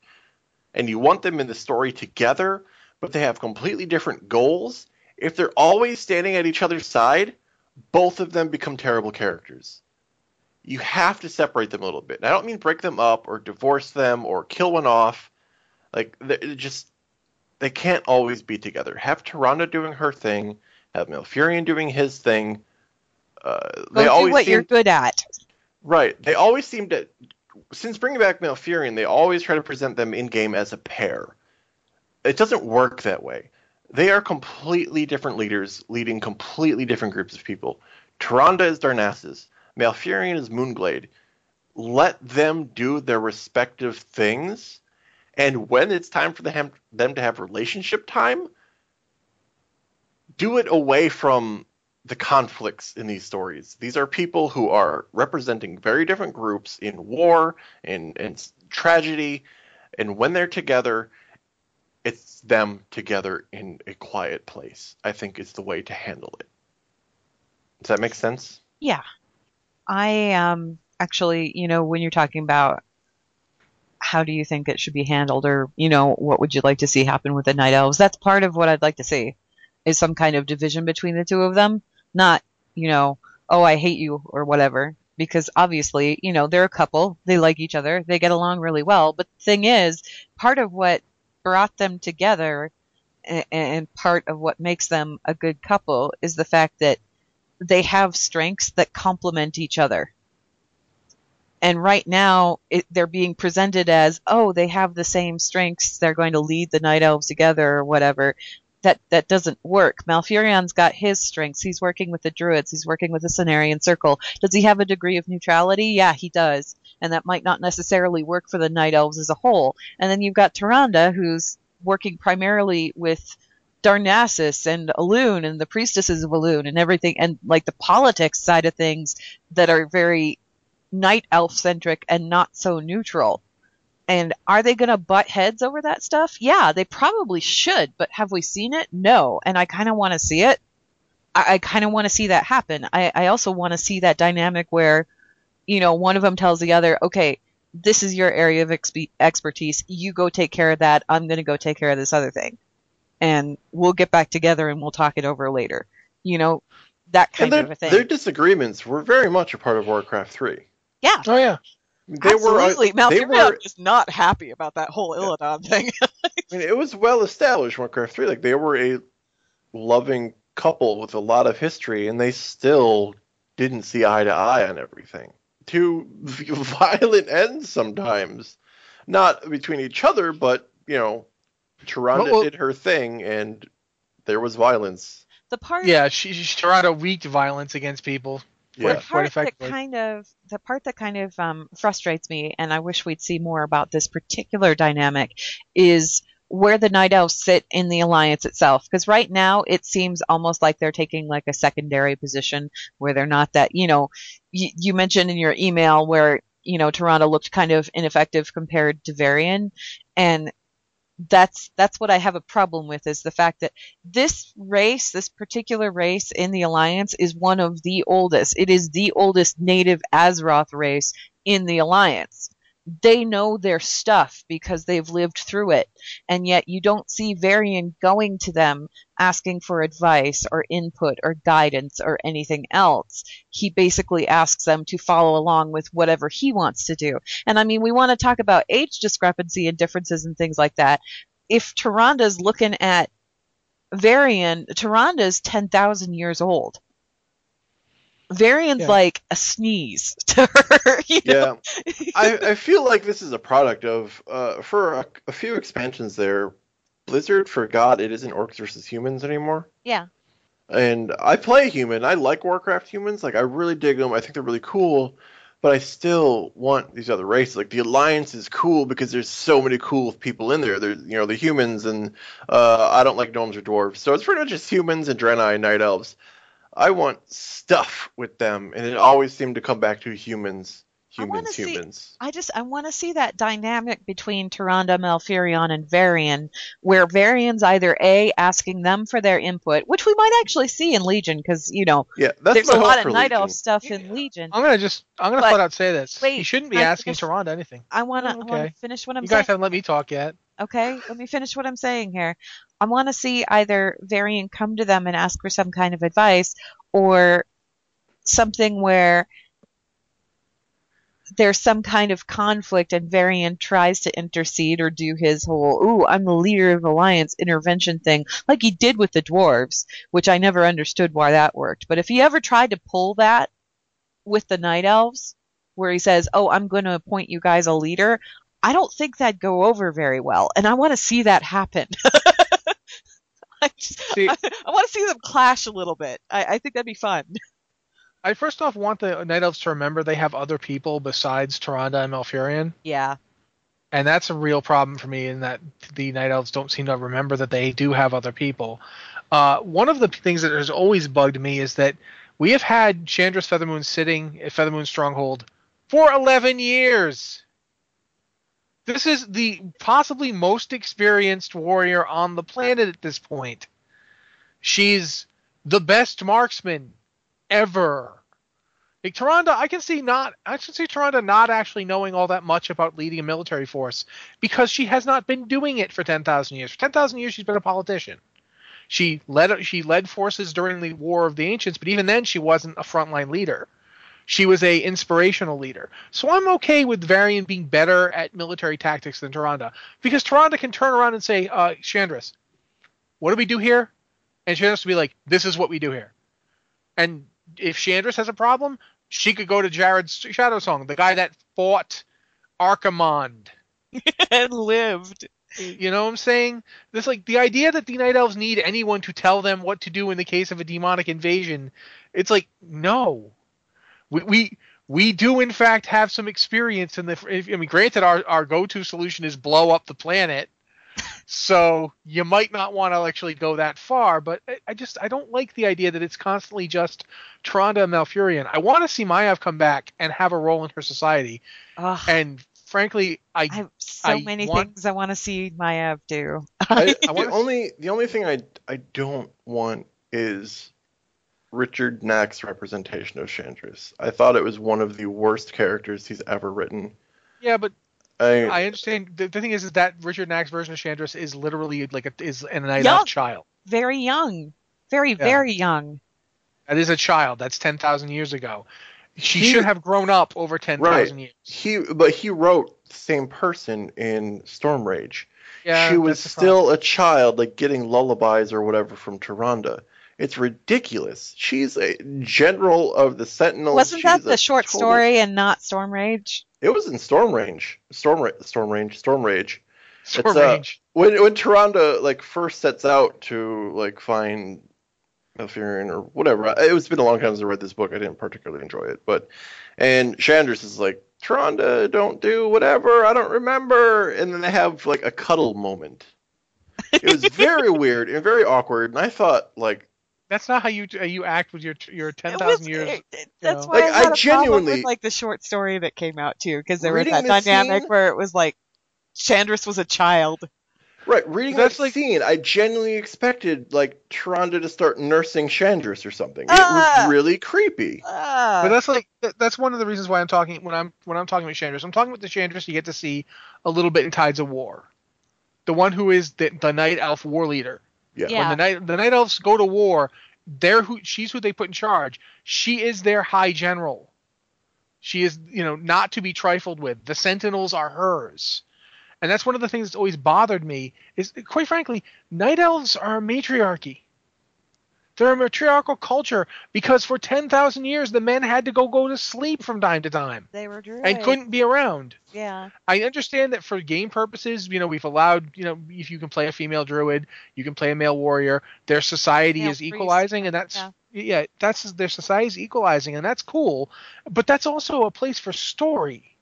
and you want them in the story together, but they have completely different goals. If they're always standing at each other's side, both of them become terrible characters. You have to separate them a little bit. And I don't mean break them up or divorce them or kill one off. Like just they can't always be together. Have Tyrande doing her thing, have Malfurion doing his thing. Uh, they do always what seem, you're good at. Right. They always seem to, since bringing back Malfurion, they always try to present them in game as a pair. It doesn't work that way. They are completely different leaders, leading completely different groups of people. Tyrande is Darnassus. Malfurion is Moonglade. Let them do their respective things, and when it's time for them them to have relationship time, do it away from the conflicts in these stories. These are people who are representing very different groups in war and, and tragedy, and when they're together, it's them together in a quiet place. I think is the way to handle it. Does that make sense? Yeah. I um actually, you know, when you're talking about how do you think it should be handled or, you know, what would you like to see happen with the night elves? That's part of what I'd like to see. Is some kind of division between the two of them, not, you know, oh, I hate you or whatever. Because obviously, you know, they're a couple, they like each other, they get along really well. But the thing is, part of what brought them together and part of what makes them a good couple is the fact that they have strengths that complement each other. And right now, it, they're being presented as, oh, they have the same strengths. They're going to lead the night elves together or whatever. That that doesn't work. Malfurion's got his strengths. He's working with the druids. He's working with the Cenarion Circle. Does he have a degree of neutrality? Yeah, he does. And that might not necessarily work for the night elves as a whole. And then you've got Tyrande, who's working primarily with Darnassus and Elune and the priestesses of Elune and everything, and like the politics side of things that are very night elf centric and not so neutral. And are they going to butt heads over that stuff? Yeah, they probably should, but have we seen it? No. And I kind of want to see it. I, I kind of want to see that happen. I, I also want to see that dynamic where, you know, one of them tells the other, okay, this is your area of expe- expertise. You go take care of that. I'm going to go take care of this other thing. And we'll get back together and we'll talk it over later. You know, that kind of a thing. their disagreements were very much a part of Warcraft 3. Yeah. Oh yeah. They Absolutely. were, uh, they were, is not happy about that whole Illidan thing. *laughs* I mean, it was well established in Warcraft 3. Like, they were a loving couple with a lot of history, and they still didn't see eye to eye on everything. To *laughs* violent ends sometimes. Not between each other, but, you know, Tyrande Well, well- did her thing, and there was violence. the part Yeah, she, she Tyrande wreaked violence against people. Yeah. the part that kind of the part that kind of um, frustrates me, and I wish we'd see more about this particular dynamic, is where the night elves sit in the alliance itself because right now it seems almost like they're taking like a secondary position where they're not that you know you, you mentioned in your email where you know Tyrande looked kind of ineffective compared to Varian and that's that's what I have a problem with is the fact that this race, this particular race in the alliance is one of the oldest. It is the oldest native Azeroth race in the alliance they know their stuff because they've lived through it. And yet you don't see Varian going to them asking for advice or input or guidance or anything else. He basically asks them to follow along with whatever he wants to do. And I mean, we want to talk about age discrepancy and differences and things like that. If Tyrande's looking at Varian, Tyrande's 10,000 years old. Varian's yeah. like a sneeze *laughs* to her. yeah, I, I feel like this is a product of uh, for a, a, few expansions there, Blizzard forgot it isn't orcs versus humans anymore. Yeah. And I play human. I like Warcraft humans. Like I really dig them. I think they're really cool. But I still want these other races. Like the Alliance is cool because there's so many cool people in there. There's you know the humans and uh, I don't like gnomes or dwarves. So it's pretty much just humans and Draenei and Night Elves. I want stuff with them, and it always seemed to come back to humans, humans, I humans. See, I just I want to see that dynamic between Tyrande, Malfurion, and Varian, where Varian's either a asking them for their input, which we might actually see in Legion, because you know, yeah, there's a lot of Night Elf stuff in Legion. I'm gonna just I'm gonna flat out say this. Wait, you shouldn't be asking finish, Tyrande anything. I wanna, oh, okay. finish what I'm. Saying. You saying. guys haven't let me talk yet. Okay, let me finish what I'm saying here. I want to see either Varian come to them and ask for some kind of advice, or something where there's some kind of conflict and Varian tries to intercede or do his whole, ooh, I'm the leader of Alliance intervention thing, like he did with the dwarves, which I never understood why that worked. But if he ever tried to pull that with the Night Elves, where he says, oh, I'm going to appoint you guys a leader, I don't think that'd go over very well, and I want to see that happen. *laughs* I, just, see, I, I want to see them clash a little bit. I, I think that'd be fun. *laughs* I first off want the Night Elves to remember they have other people besides Tyrande and Malfurion. Yeah. And that's a real problem for me in that the Night Elves don't seem to remember that they do have other people. Uh, one of the things that has always bugged me is that we have had Shandris Feathermoon sitting at Feathermoon Stronghold for 11 years. This is the possibly most experienced warrior on the planet at this point. She's the best marksman ever. Like Tyrande, I can see not I can see Tyrande not actually knowing all that much about leading a military force because she has not been doing it for ten thousand years. For ten thousand years she's been a politician. She led she led forces during the War of the Ancients, but even then she wasn't a frontline leader. She was a inspirational leader. So I'm okay with Varian being better at military tactics than Tyrande. Because Tyrande can turn around and say, uh, Shandris, what do we do here? And Shandris will be like, this is what we do here. And if Shandris has a problem, she could go to Jarod Shadowsong, the guy that fought Archimonde. *laughs* and lived. You know what I'm saying? This like the idea that the Night Elves need anyone to tell them what to do in the case of a demonic invasion. It's like no, we we, we do in fact have some experience in the. I mean, granted, our our go-to solution is blow up the planet, so you might not want to actually go that far. But I, I, just I don't like the idea that it's constantly just Tyrande and Malfurion. I want to see Maiev come back and have a role in her society. Ugh. And frankly, I, I have so I many want, things I want to see Maiev do. I, *laughs* the only the only thing I I don't want is Richard Knaak's representation of Shandris. I thought it was one of the worst characters he's ever written. Yeah, but I, I understand. The, the, thing is, is that Richard Knaak's version of Shandris is literally like a, is an adult child. Very young, very yeah. very young. That is a child. That's ten thousand years ago. She he, should have grown up over ten thousand right. years. He, but he wrote the same person in Storm Rage. Yeah, she was still a child, like getting lullabies or whatever from Tyrande. It's ridiculous. She's a general of the Sentinels. Wasn't that the short total... story and not Storm Rage? It was in Storm Range. Storm Ra- Storm Range. Storm Rage. Storm it's, uh, when when Tyrande like first sets out to like find Malfurion or whatever. It was been a long time since I read this book. I didn't particularly enjoy it, but and Shandris is like Tyrande, don't do whatever. I don't remember. And then they have like a cuddle moment it was very *laughs* weird and very awkward. And I thought, like, That's not how you uh, you act with your your ten It thousand was- years. it- it- that's know. why Like, I, had I a genuinely- with like the short story that came out too, because there was that the dynamic scene- where it was like Shandris was a child. right, reading That's that like- scene, I genuinely expected like Tyrande to start nursing Shandris or something. It Ah! was really creepy. Ah, But that's like that's one of the reasons why I'm talking when I'm when I'm talking about Shandris. I'm talking about the Shandris you get to see a little bit in Tides of War, the one who is the, the Night Elf war leader. Yeah. Yeah. When the night the Night Elves go to war, they're who she's who they put in charge. She is their high general. She is you know not to be trifled with. The Sentinels are hers. And that's one of the things that's always bothered me is quite frankly, Night Elves are a matriarchy. They're a matriarchal culture because for 10,000 years the men had to go go to sleep from time to time they were druids. and couldn't be around. Yeah. I understand that for game purposes, you know, we've allowed, you know, if you can play a female druid, you can play a male warrior. Their society Male is priest, equalizing, and that's yeah. yeah. that's their society is equalizing, and that's cool. But that's also a place for story.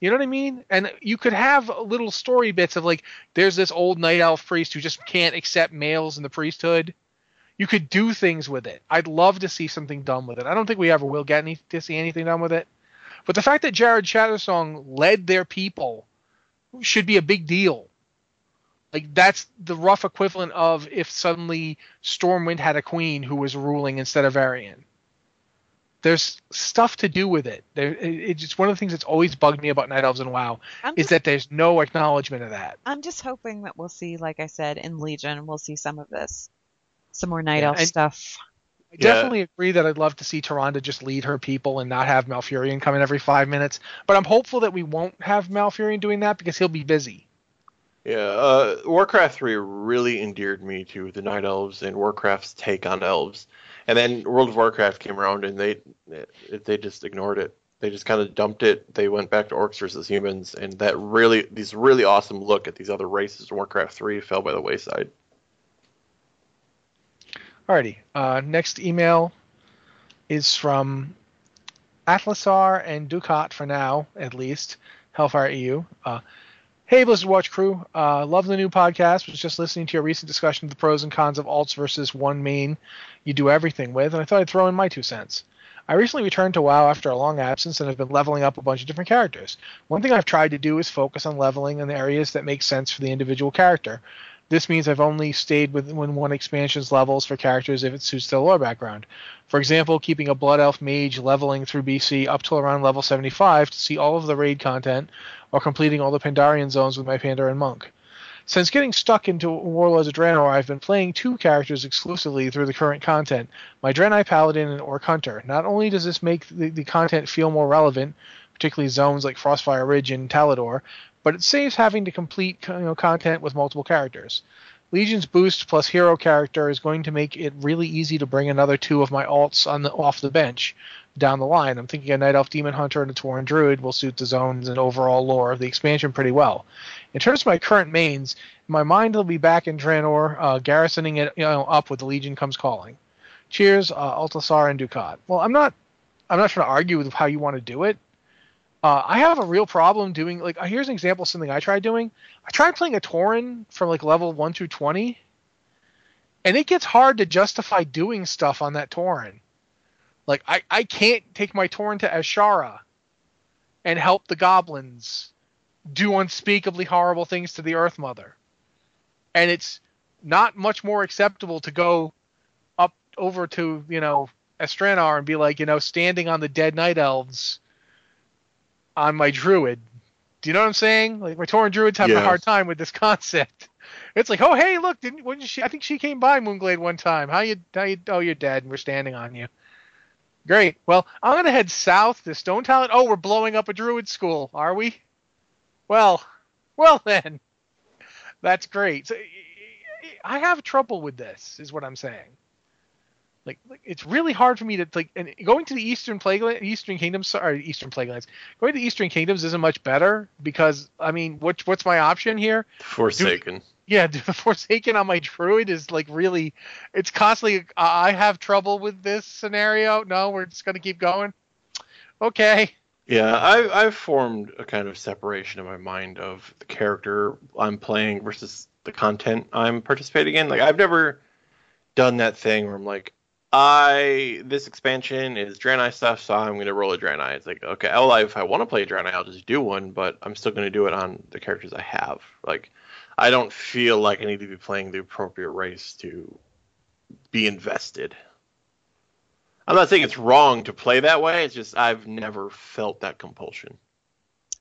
You know what I mean? And you could have little story bits of like, there's this old night elf priest who just can't accept males in the priesthood. You could do things with it. I'd love to see something done with it. I don't think we ever will get any, to see anything done with it. But the fact that Jarod Shadowsong led their people should be a big deal. Like that's the rough equivalent of if suddenly Stormwind had a queen who was ruling instead of Varian. There's stuff to do with it. There, it- it's just one of the things that's always bugged me about Night Elves and WoW I'm is just, that there's no acknowledgement of that. I'm just hoping that we'll see, like I said, in Legion, we'll see some of this, some more Night Yeah, Elf and- stuff. I Yeah. definitely agree that I'd love to see Tyrande just lead her people and not have Malfurion come in every five minutes. But I'm hopeful that we won't have Malfurion doing that because he'll be busy. Yeah, uh, Warcraft 3 really endeared me to the Night Elves and Warcraft's take on elves. And then World of Warcraft came around and they they just ignored it. They just kind of dumped it. They went back to orcs versus humans, and that really these really awesome look at these other races in Warcraft 3 fell by the wayside. Alrighty. Uh, next email is from Atlasar and Ducat for now, at least. Hellfire EU. Uh, hey, Blizzard Watch crew. Uh, love the new podcast. Was just listening to your recent discussion of the pros and cons of alts versus one main you do everything with, and I thought I'd throw in my two cents. I recently returned to WoW after a long absence and have been leveling up a bunch of different characters. One thing I've tried to do is focus on leveling in the areas that make sense for the individual character. This means I've only stayed with one expansion's levels for characters if it suits their lore background. For example, keeping a Blood Elf Mage leveling through BC up till around level 75 to see all of the raid content, or completing all the Pandarian zones with my Pandaren Monk. Since getting stuck into Warlords of Draenor, I've been playing two characters exclusively through the current content, my Draenei Paladin and Orc Hunter. Not only does this make the, the content feel more relevant, particularly zones like Frostfire Ridge and Talador, but it saves having to complete you know, content with multiple characters. Legion's boost plus hero character is going to make it really easy to bring another two of my alts on the, off the bench down the line. I'm thinking a Night Elf Demon Hunter and a Tauren Druid will suit the zones and overall lore of the expansion pretty well. In terms of my current mains, in my mind they'll be back in Draenor, uh, garrisoning it you know, up with the Legion comes calling. Cheers, uh, Altasar and Ducat. Well, I'm not, I'm not trying to argue with how you want to do it. Uh, I have a real problem doing like here's an example of something I tried doing. I tried playing a Tauren from like level one through twenty, and it gets hard to justify doing stuff on that Tauren. Like I, I can't take my Tauren to Azshara and help the goblins do unspeakably horrible things to the Earth Mother. And it's not much more acceptable to go up over to, you know, Astranaar and be like, you know, standing on the dead night elves on my druid. Do you know what I'm saying? Like my Tauren druids have a hard time with this *laughs* concept. It's like, oh hey, look, didn't when she? I think she came by Moonglade one time. How you? How you? Oh, you're dead, and we're standing on you. Great. Well, I'm gonna head south to Stonetalon. Oh, we're blowing up a druid school, are we? Well, well then, that's great. So, I have trouble with this, is what I'm saying. Like, like it's really hard for me to like. And going to the Eastern Plague, Eastern Kingdoms, sorry, Eastern Plaguelands. Going to the Eastern Kingdoms isn't much better because I mean, what what's my option here? Forsaken. Yeah, *laughs* the Forsaken on my Druid is like really, it's constantly. I have trouble with this scenario. No, we're just gonna keep going. Okay. Yeah, I, I've formed a kind of separation in my mind of the character I'm playing versus the content I'm participating in. Like I've never done that thing where I'm like, I this expansion is Draenei stuff, so I'm gonna roll a Draenei. It's like okay, well, if I want to play Draenei, I'll just do one, but I'm still gonna do it on the characters I have. Like I don't feel like I need to be playing the appropriate race to be invested. I'm not saying it's wrong to play that way. It's just I've never felt that compulsion.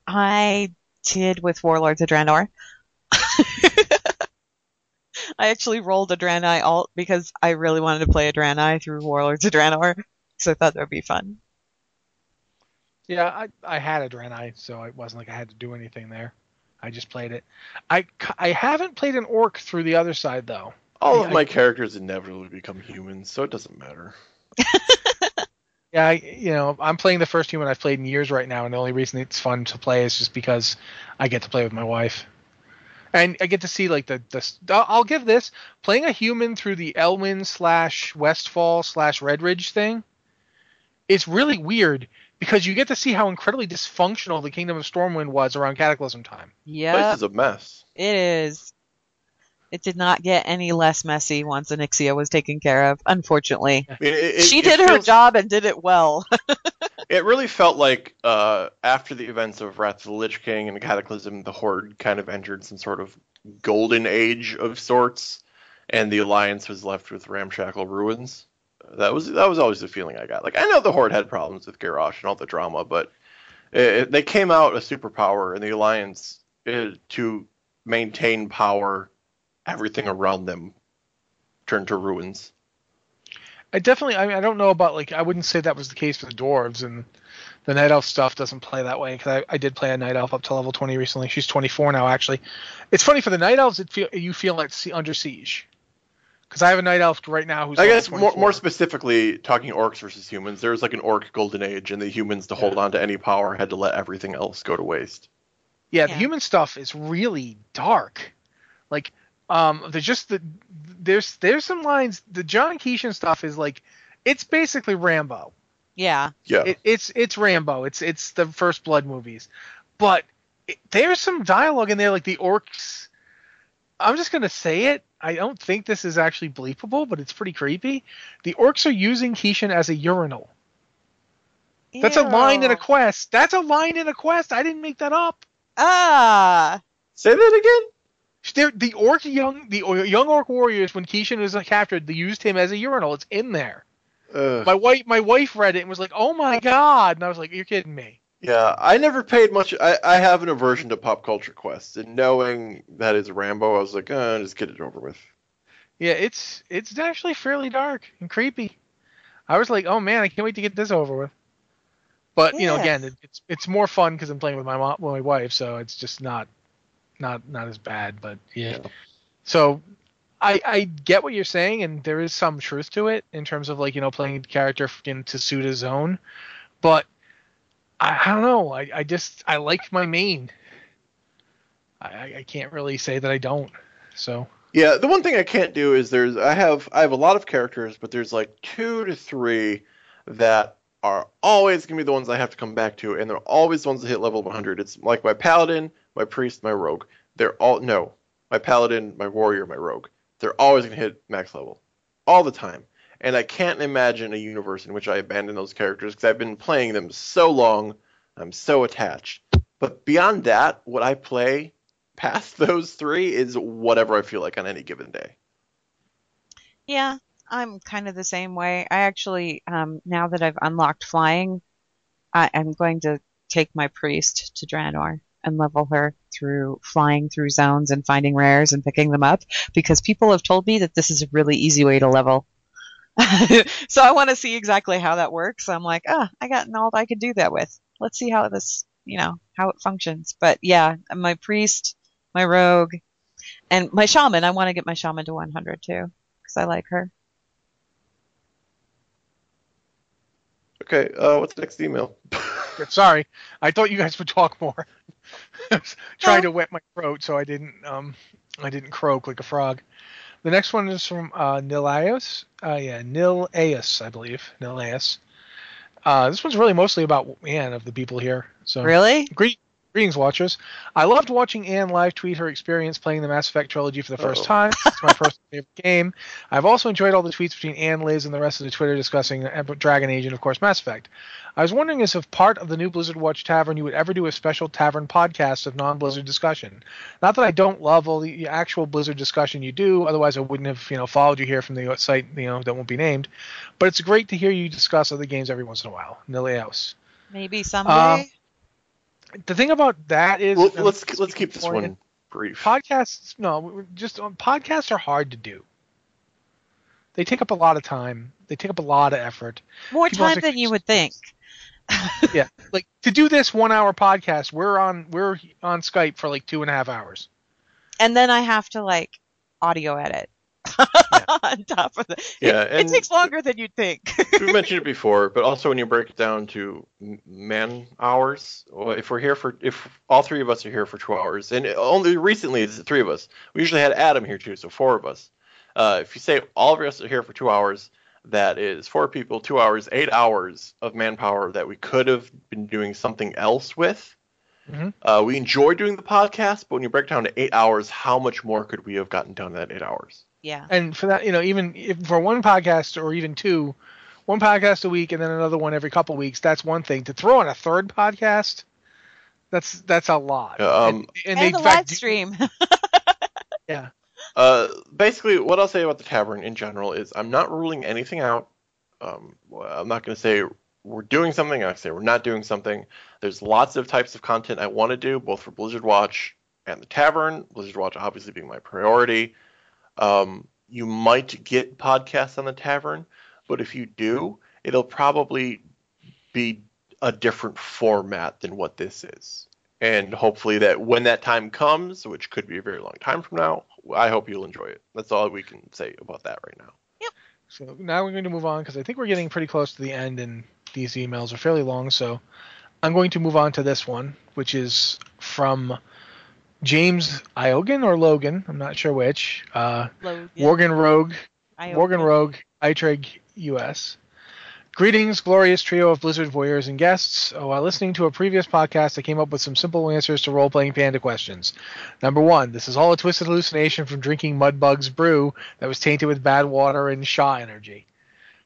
I did with Warlords of Draenor. *laughs* I actually rolled a Draenei alt because I really wanted to play a Draenei through Warlords of Draenor, *laughs* so I thought that would be fun. Yeah, I I had a Draenei, so it wasn't like I had to do anything there. I just played it. I, I haven't played an orc through the other side though. All I- of my I- characters inevitably become humans, so it doesn't matter. *laughs* Yeah, I, you know, I'm playing the first human I've played in years right now, and the only reason it's fun to play is just because I get to play with my wife, and I get to see like the the. I'll I'll give this playing a human through the Elwynn slash Westfall slash Redridge thing. It's really weird because you get to see how incredibly dysfunctional the Kingdom of Stormwind was around Cataclysm time. Yeah, Place Yeah, is a mess. it is. It did not get any less messy once Onyxia was taken care of, unfortunately. It, it- she did her job and did it well. *laughs* It really felt like uh, after the events of Wrath of the Lich King and the Cataclysm, the Horde kind of entered some sort of golden age of sorts, and the Alliance was left with ramshackle ruins. That was that was always the feeling I got. Like I know the Horde had problems with Garrosh and all the drama, but it, they came out a superpower, and the Alliance uh, to maintain power, everything around them turned to ruins. I definitely. I, mean, I don't know about like. I wouldn't say that was the case for the dwarves and the night elf stuff doesn't play that way because I, I did play a night elf up to level 20 recently. She's 24 now actually. It's funny for the night elves. It feel you feel like se- under siege because I have a night elf right now who's. I guess more, more specifically, talking orcs versus humans, there was like an orc golden age, and the humans to hold on to any power had to let everything else go to waste. Yeah, the human stuff is really dark. Like, um, there's just the there's there's some lines. The John Keeshan stuff is like, it's basically Rambo. yeah. Yeah, It, it's it's Rambo. It's it's the first Blood movies, but it, there's some dialogue in there like the orcs. I'm just gonna say it. I don't think this is actually bleepable, but it's pretty creepy. The orcs are using Keeshan as a urinal. That's a line in a quest. That's a line in a quest. I didn't make that up. Ah. say that again. They're, the orc young the young orc warriors when Keeshan was captured, they used him as a urinal. It's in there. Ugh. My wife my wife read it and was like, "Oh my god!" And I was like, "You're kidding me." yeah, I never paid much. I, I have an aversion to pop culture quests, and knowing that is Rambo, I was like, uh, just get it over with. Yeah, it's it's actually fairly dark and creepy. I was like, "Oh man, I can't wait to get this over with." But you know, again, it, it's it's more fun because I'm playing with my mom, with my wife, so it's just not not not as bad. But yeah, Yeah. so I I get what you're saying, and there is some truth to it in terms of like you know playing a character to suit his own. But I, I don't know. I, I just I like my main. I, I- I can't really say that I don't. So Yeah, the one thing I can't do is there's I have I have a lot of characters, but there's like two to three that are always gonna be the ones I have to come back to, and they're always the ones that hit level 100. It's like my paladin, my priest, my rogue. They're all no, my paladin, my warrior, my rogue. They're always gonna hit max level, all the time. And I can't imagine a universe in which I abandon those characters because I've been playing them so long. I'm so attached. But beyond that, what I play past *laughs* those three is whatever I feel like on any given day. Yeah, I'm kind of the same way. I actually, um, now that I've unlocked flying, I, I'm going to take my priest to Draenor and level her through flying through zones and finding rares and picking them up because people have told me that this is a really easy way to level. *laughs* so I want to see exactly how that works. I'm like, ah, I got an alt I could do that with. Let's see how this, you know, how it functions. But yeah, my priest, my rogue, and my shaman. I want to get my shaman to 100 too because I like her. Okay, uh, what's the next email? *laughs* Sorry, I thought you guys would talk more. *laughs* Trying to wet my throat, so I didn't. Um, I didn't croak like a frog. The next one is from uh, Nilaeus. Uh, yeah, Nilaeus, I believe. Nilaeus. Uh, this one's really mostly about man of the people here. So Really? greet, Greetings, watchers. I loved watching Anne live tweet her experience playing the Mass Effect trilogy for the 1st Uh-oh. time. It's my *laughs* first favorite game. I've also enjoyed all the tweets between Anne, Liz, and the rest of the Twitter discussing uh, Dragon Age and, of course, Mass Effect. I was wondering as if part of the new Blizzard Watch Tavern you would ever do a special tavern podcast of non-Blizzard discussion. Not that I don't love all the actual Blizzard discussion you do, otherwise I wouldn't have you know followed you here from the site you know that won't be named. But it's great to hear you discuss other games every once in a while. Nilios. Maybe someday. The thing about that is, Well, let's let's keep this one brief. podcasts no we- we- just um, podcasts are hard to do. They take up a lot of time. They take up a lot of effort. More people time than you would think. yeah like to do this one hour podcast we're on we're on skype for like two and a half hours. And then I have to like audio edit *laughs* on top of the. Yeah, it, it takes longer than you'd think. we *laughs* mentioned it before, but also when you break it down to man hours, well, if we're here for if all three of us are here for two hours, and only recently it's the three of us. We usually had Adam here too, so four of us. Uh, if you say all of us are here for two hours, that is four people, two hours, eight hours of manpower that we could have been doing something else with. Mhm. Uh, we enjoy doing the podcast, but when you break it down to eight hours, how much more could we have gotten done in that eight hours? Yeah. and for that you know even if for one podcast or even two one podcast a week and then another one every couple weeks that's one thing to throw on a third podcast that's that's a lot um, and, And, they, the in fact, live do- stream. *laughs* yeah Uh, basically, what I'll say about the tavern in general is I'm not ruling anything out. Um, I'm not going to say we're doing something. I say we're not doing something. There's lots of types of content I want to do, both for Blizzard Watch and the tavern. Blizzard Watch obviously being my priority. Um, you might get podcasts on the tavern, but if you do, it'll probably be a different format than what this is. And hopefully that when that time comes, which could be a very long time from now, I hope you'll enjoy it. That's all we can say about that right now. Yep. So now we're going to move on because I think we're getting pretty close to the end, and these emails are fairly long. So I'm going to move on to this one, which is from James Iogan or Logan. I'm not sure which. Uh, Logan. Morgan Rogue, I Morgan Rogue, Eitrigg US. Greetings, glorious trio of Blizzard voyeurs and guests. Uh, While listening to a previous podcast, I came up with some simple answers to role playing panda questions. Number one, this is all a twisted hallucination from drinking Mudbug's brew that was tainted with bad water and Sha energy.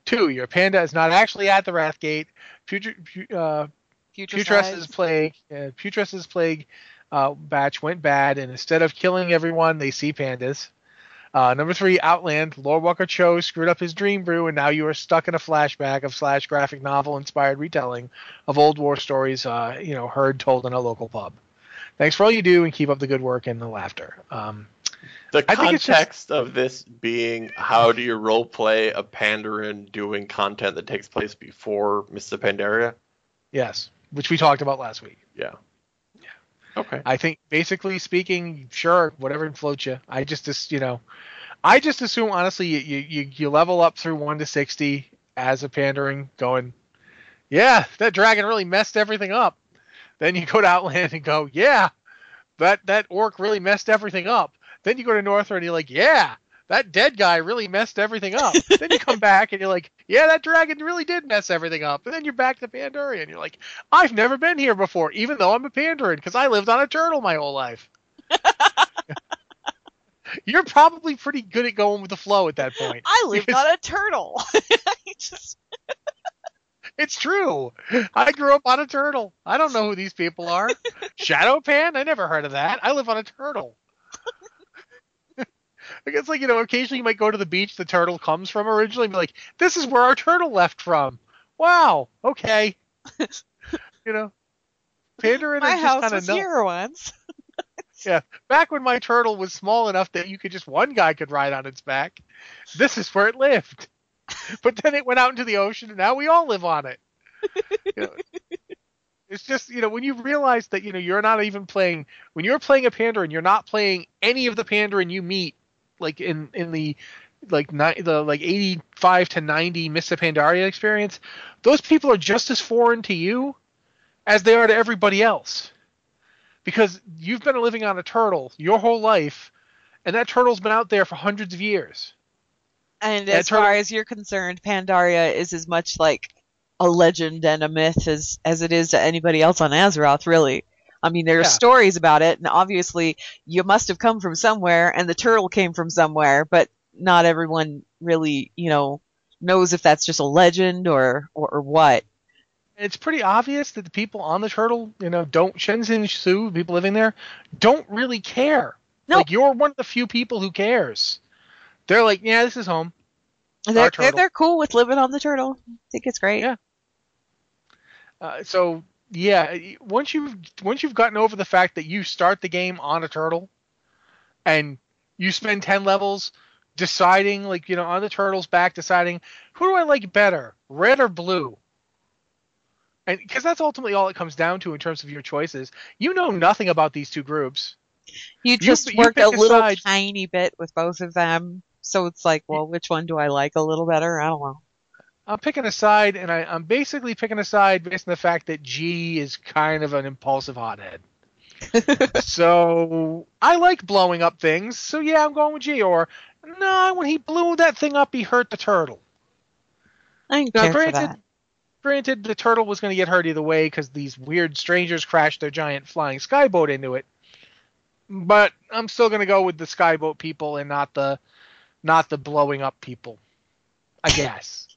Two, your panda is not actually at the Wrathgate. Future, pu- uh, Future plague, uh, Putress's plague uh, batch went bad, and instead of killing everyone, they see pandas. Uh, number three, Outland. Lorewalker Cho screwed up his dream brew, and now you are stuck in a flashback of slash graphic novel inspired retelling of old war stories, uh, you know, heard told in a local pub. Thanks for all you do, and keep up the good work and the laughter. Um, The I it's just- context of this being how do you role play a Pandaren doing content that takes place before Mists of Pandaria? yes, which we talked about last week. Yeah. Okay. I think basically speaking, sure, whatever floats you. I just, as- you know, I just assume honestly you, you you you level up through one to sixty as a Pandaren, going, yeah, that dragon really messed everything up. Then you go to Outland and go, yeah, that that orc really messed everything up. Then you go to Northrend and you're like, yeah, that dead guy really messed everything up. then you come *laughs* back and you're like, yeah, that dragon really did mess everything up. And then you're back to Pandaria and you're like, I've never been here before, even though I'm a Pandaren, because I lived on a turtle my whole life. *laughs* You're probably pretty good at going with the flow at that point. I lived Because- on a turtle. *laughs* Just It's true. I grew up on a turtle. I don't know who these people are. Shadow Pan? I never heard of that. I live on a turtle. I guess like you know, occasionally you might go to the beach the turtle comes from originally and be like, This is where our turtle left from. Wow, okay. *laughs* you know. Pandaren my just house kinda was know- here once. *laughs* Yeah, back when my turtle was small enough that you could just one guy could ride on its back. This is where it lived. *laughs* But then it went out into the ocean, and now we all live on it. You know, it's just you know when you realize that you know you're not even playing when you're playing a Pandaren, you're not playing any of the Pandaren you meet like in in the like ni- the like 85 to 90 Mists of Pandaria experience. Those people are just as foreign to you as they are to everybody else because you've been living on a turtle your whole life, and that turtle's been out there for hundreds of years. And That as turtle- far as you're concerned, Pandaria is as much like a legend and a myth as as it is to anybody else on Azeroth, really. I mean, there are Yeah. stories about it, and obviously you must have come from somewhere, and the turtle came from somewhere, but not everyone really, you know, knows if that's just a legend or or, or what. It's pretty obvious that the people on the turtle, you know, don't Shen-zin Su, people living there, don't really care. No. Like you're one of the few people who cares. They're like, yeah, this is home. They're, they're they're cool with living on the turtle. I think it's great. Yeah. Uh, so yeah, once you've once you've gotten over the fact that you start the game on a turtle, and you spend ten levels deciding, like you know, on the turtle's back, deciding who do I like better, red or blue, and because that's ultimately all it comes down to in terms of your choices. You know nothing about these two groups. You just you work a a little side. tiny bit with both of them. So it's like, well, which one do I like a little better? I don't know. I'm picking a side, and I, I'm basically picking a side based on the fact that Ji is kind of an impulsive hothead. *laughs* so I like blowing up things. So yeah, I'm going with Ji. Or no, when he blew that thing up, he hurt the turtle. I Now, care for that. granted, the turtle was going to get hurt either way because these weird strangers crashed their giant flying skyboat into it. But I'm still going to go with the skyboat people and not the, not the blowing up people. I *laughs* guess.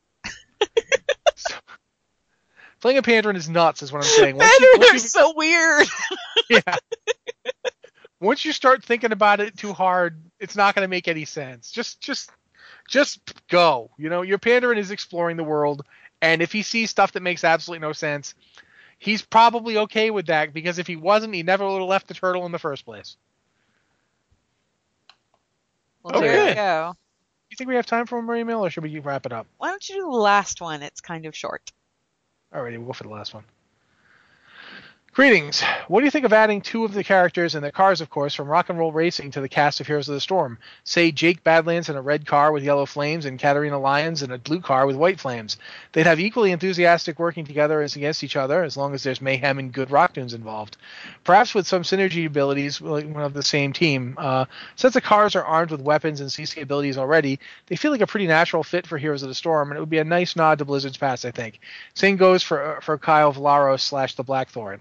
So, playing a Pandaren is nuts, is what I'm saying. Once you- once They're you- so weird. *laughs* yeah. Once you start thinking about it too hard, it's not going to make any sense. Just, just, just go. You know, your Pandaren is exploring the world, and if he sees stuff that makes absolutely no sense, he's probably okay with that because if he wasn't, he never would have left the turtle in the first place. Well, there Okay. you go. Do you think we have time for one more email, or should we wrap it up? Why don't you do the last one? It's kind of short. Alrighty, we'll go for the last one. Greetings. What do you think of adding two of the characters and their cars, of course, from Rock and Roll Racing to the cast of Heroes of the Storm? Say Jake Badlands in a red car with yellow flames and Katarina Lyons in a blue car with white flames. They'd have equally enthusiastic working together as against each other, as long as there's mayhem and good rock tunes involved. Perhaps with some synergy abilities one of the same team. Uh, since the cars are armed with weapons and CC abilities already, they feel like a pretty natural fit for Heroes of the Storm, and it would be a nice nod to Blizzard's past, I think. Same goes for for Kyle Vlaros slash the Blackthorne.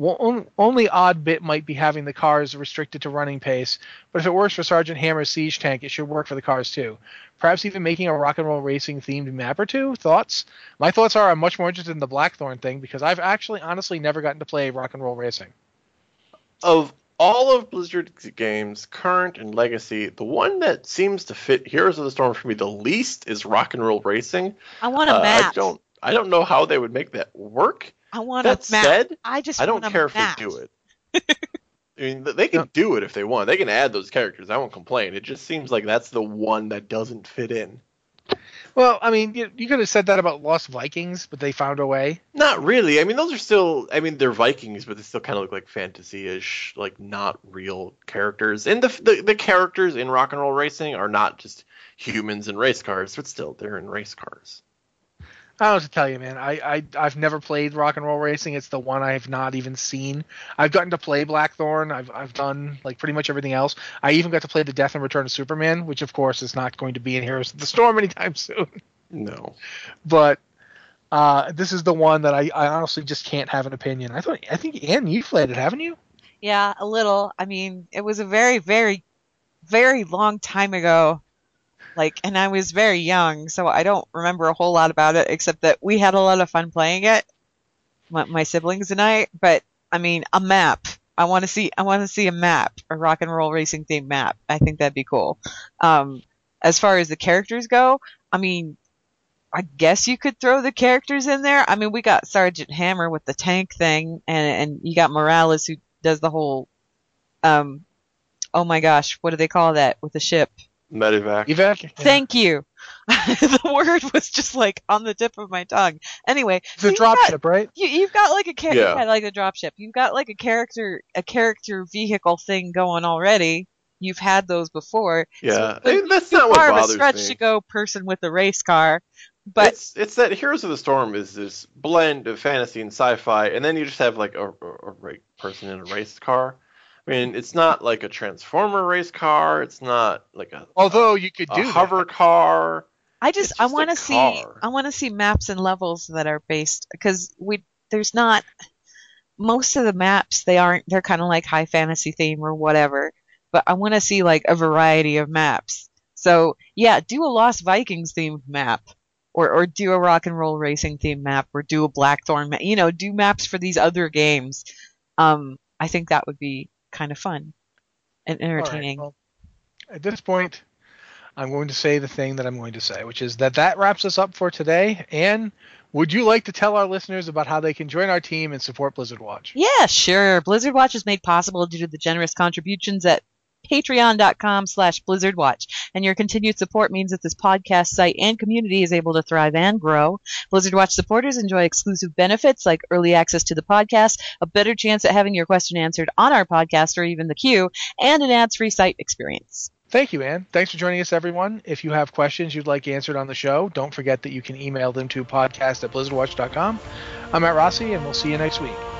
Well, on, only odd bit might be having the cars restricted to running pace, but if it works for Sergeant Hammer's siege tank, it should work for the cars too. Perhaps even making a rock and roll racing themed map or two. Thoughts? My thoughts are I'm much more interested in the Blackthorne thing because I've actually honestly never gotten to play rock and roll racing. Of all of Blizzard's games, current and legacy, the one that seems to fit Heroes of the Storm for me the least is Rock and Roll Racing. I want a Uh, map. I don't I don't know how they would make that work. I want That a map. said, I just I don't want a care if map. they do it. *laughs* I mean, they can do it if they want. They can add those characters. I won't complain. It just seems like that's the one that doesn't fit in. Well, I mean, you, you could have said that about Lost Vikings, but they found a way. Not really. I mean, those are still. I mean, they're Vikings, but they still kind of look like fantasy-ish, like not real characters. And the, the the characters in Rock and Roll Racing are not just humans in race cars, but still they're in race cars. I don't know to tell you, man. I, I I've never played rock and roll racing. It's the one I've not even seen. I've gotten to play Blackthorne. I've I've done like pretty much everything else. I even got to play the Death and Return of Superman, which of course is not going to be in Heroes *laughs* of the Storm anytime soon. No. But uh, this is the one that I, I honestly just can't have an opinion. I thought I think Anne, you played it, haven't you? Yeah, a little. I mean, it was a very, very, very long time ago. Like, and I was very young, so I don't remember a whole lot about it, except that we had a lot of fun playing it, my, my siblings and I. But I mean, a map. I want to see. I want to see a map, a rock and roll racing themed map. I think that'd be cool. Um, as far as the characters go, I mean, I guess you could throw the characters in there. I mean, we got Sergeant Hammer with the tank thing, and and you got Morales who does the whole, um, oh my gosh, what do they call that with the ship? Medivac. Evac. Yeah. Thank you. *laughs* the word was just like on the tip of my tongue. Anyway, the so a you drop ship, right? You, you've got like a character, Yeah. yeah. like a dropship. You've got like a character, a character vehicle thing going already. You've had those before. Yeah, So that's not what bothers far of a stretch me. to go person with a race car, but it's it's that Heroes of the Storm is this blend of fantasy and sci-fi, and then you just have like a, a, a person in a race car. I mean, it's not like a transformer race car. It's not like a, Although you could a do that. hover car. I just, It's I want to see. I want to see maps and levels that are based because we there's not most of the maps they aren't they're kind of like high fantasy theme or whatever but i want to see like a variety of maps so yeah do a lost vikings themed map or or do a rock and roll racing theme map or do a blackthorne map you know do maps for these other games um i think that would be kind of fun and entertaining well, at this point i'm going to say the thing that i'm going to say which is that that wraps us up for today and would you like to tell our listeners about how they can join our team and support Blizzard Watch? Yeah, sure. Blizzard Watch is made possible due to the generous contributions at patreon.com slash blizzardwatch and your continued support means that this podcast site and community is able to thrive and grow blizzard watch supporters enjoy exclusive benefits like early access to the podcast a better chance at having your question answered on our podcast or even the queue and an ads-free site experience Thank you, Anne. Thanks for joining us, everyone. If you have questions you'd like answered on the show, don't forget that you can email them to podcast at blizzardwatch.com. I'm Matt Rossi, and we'll see you next week.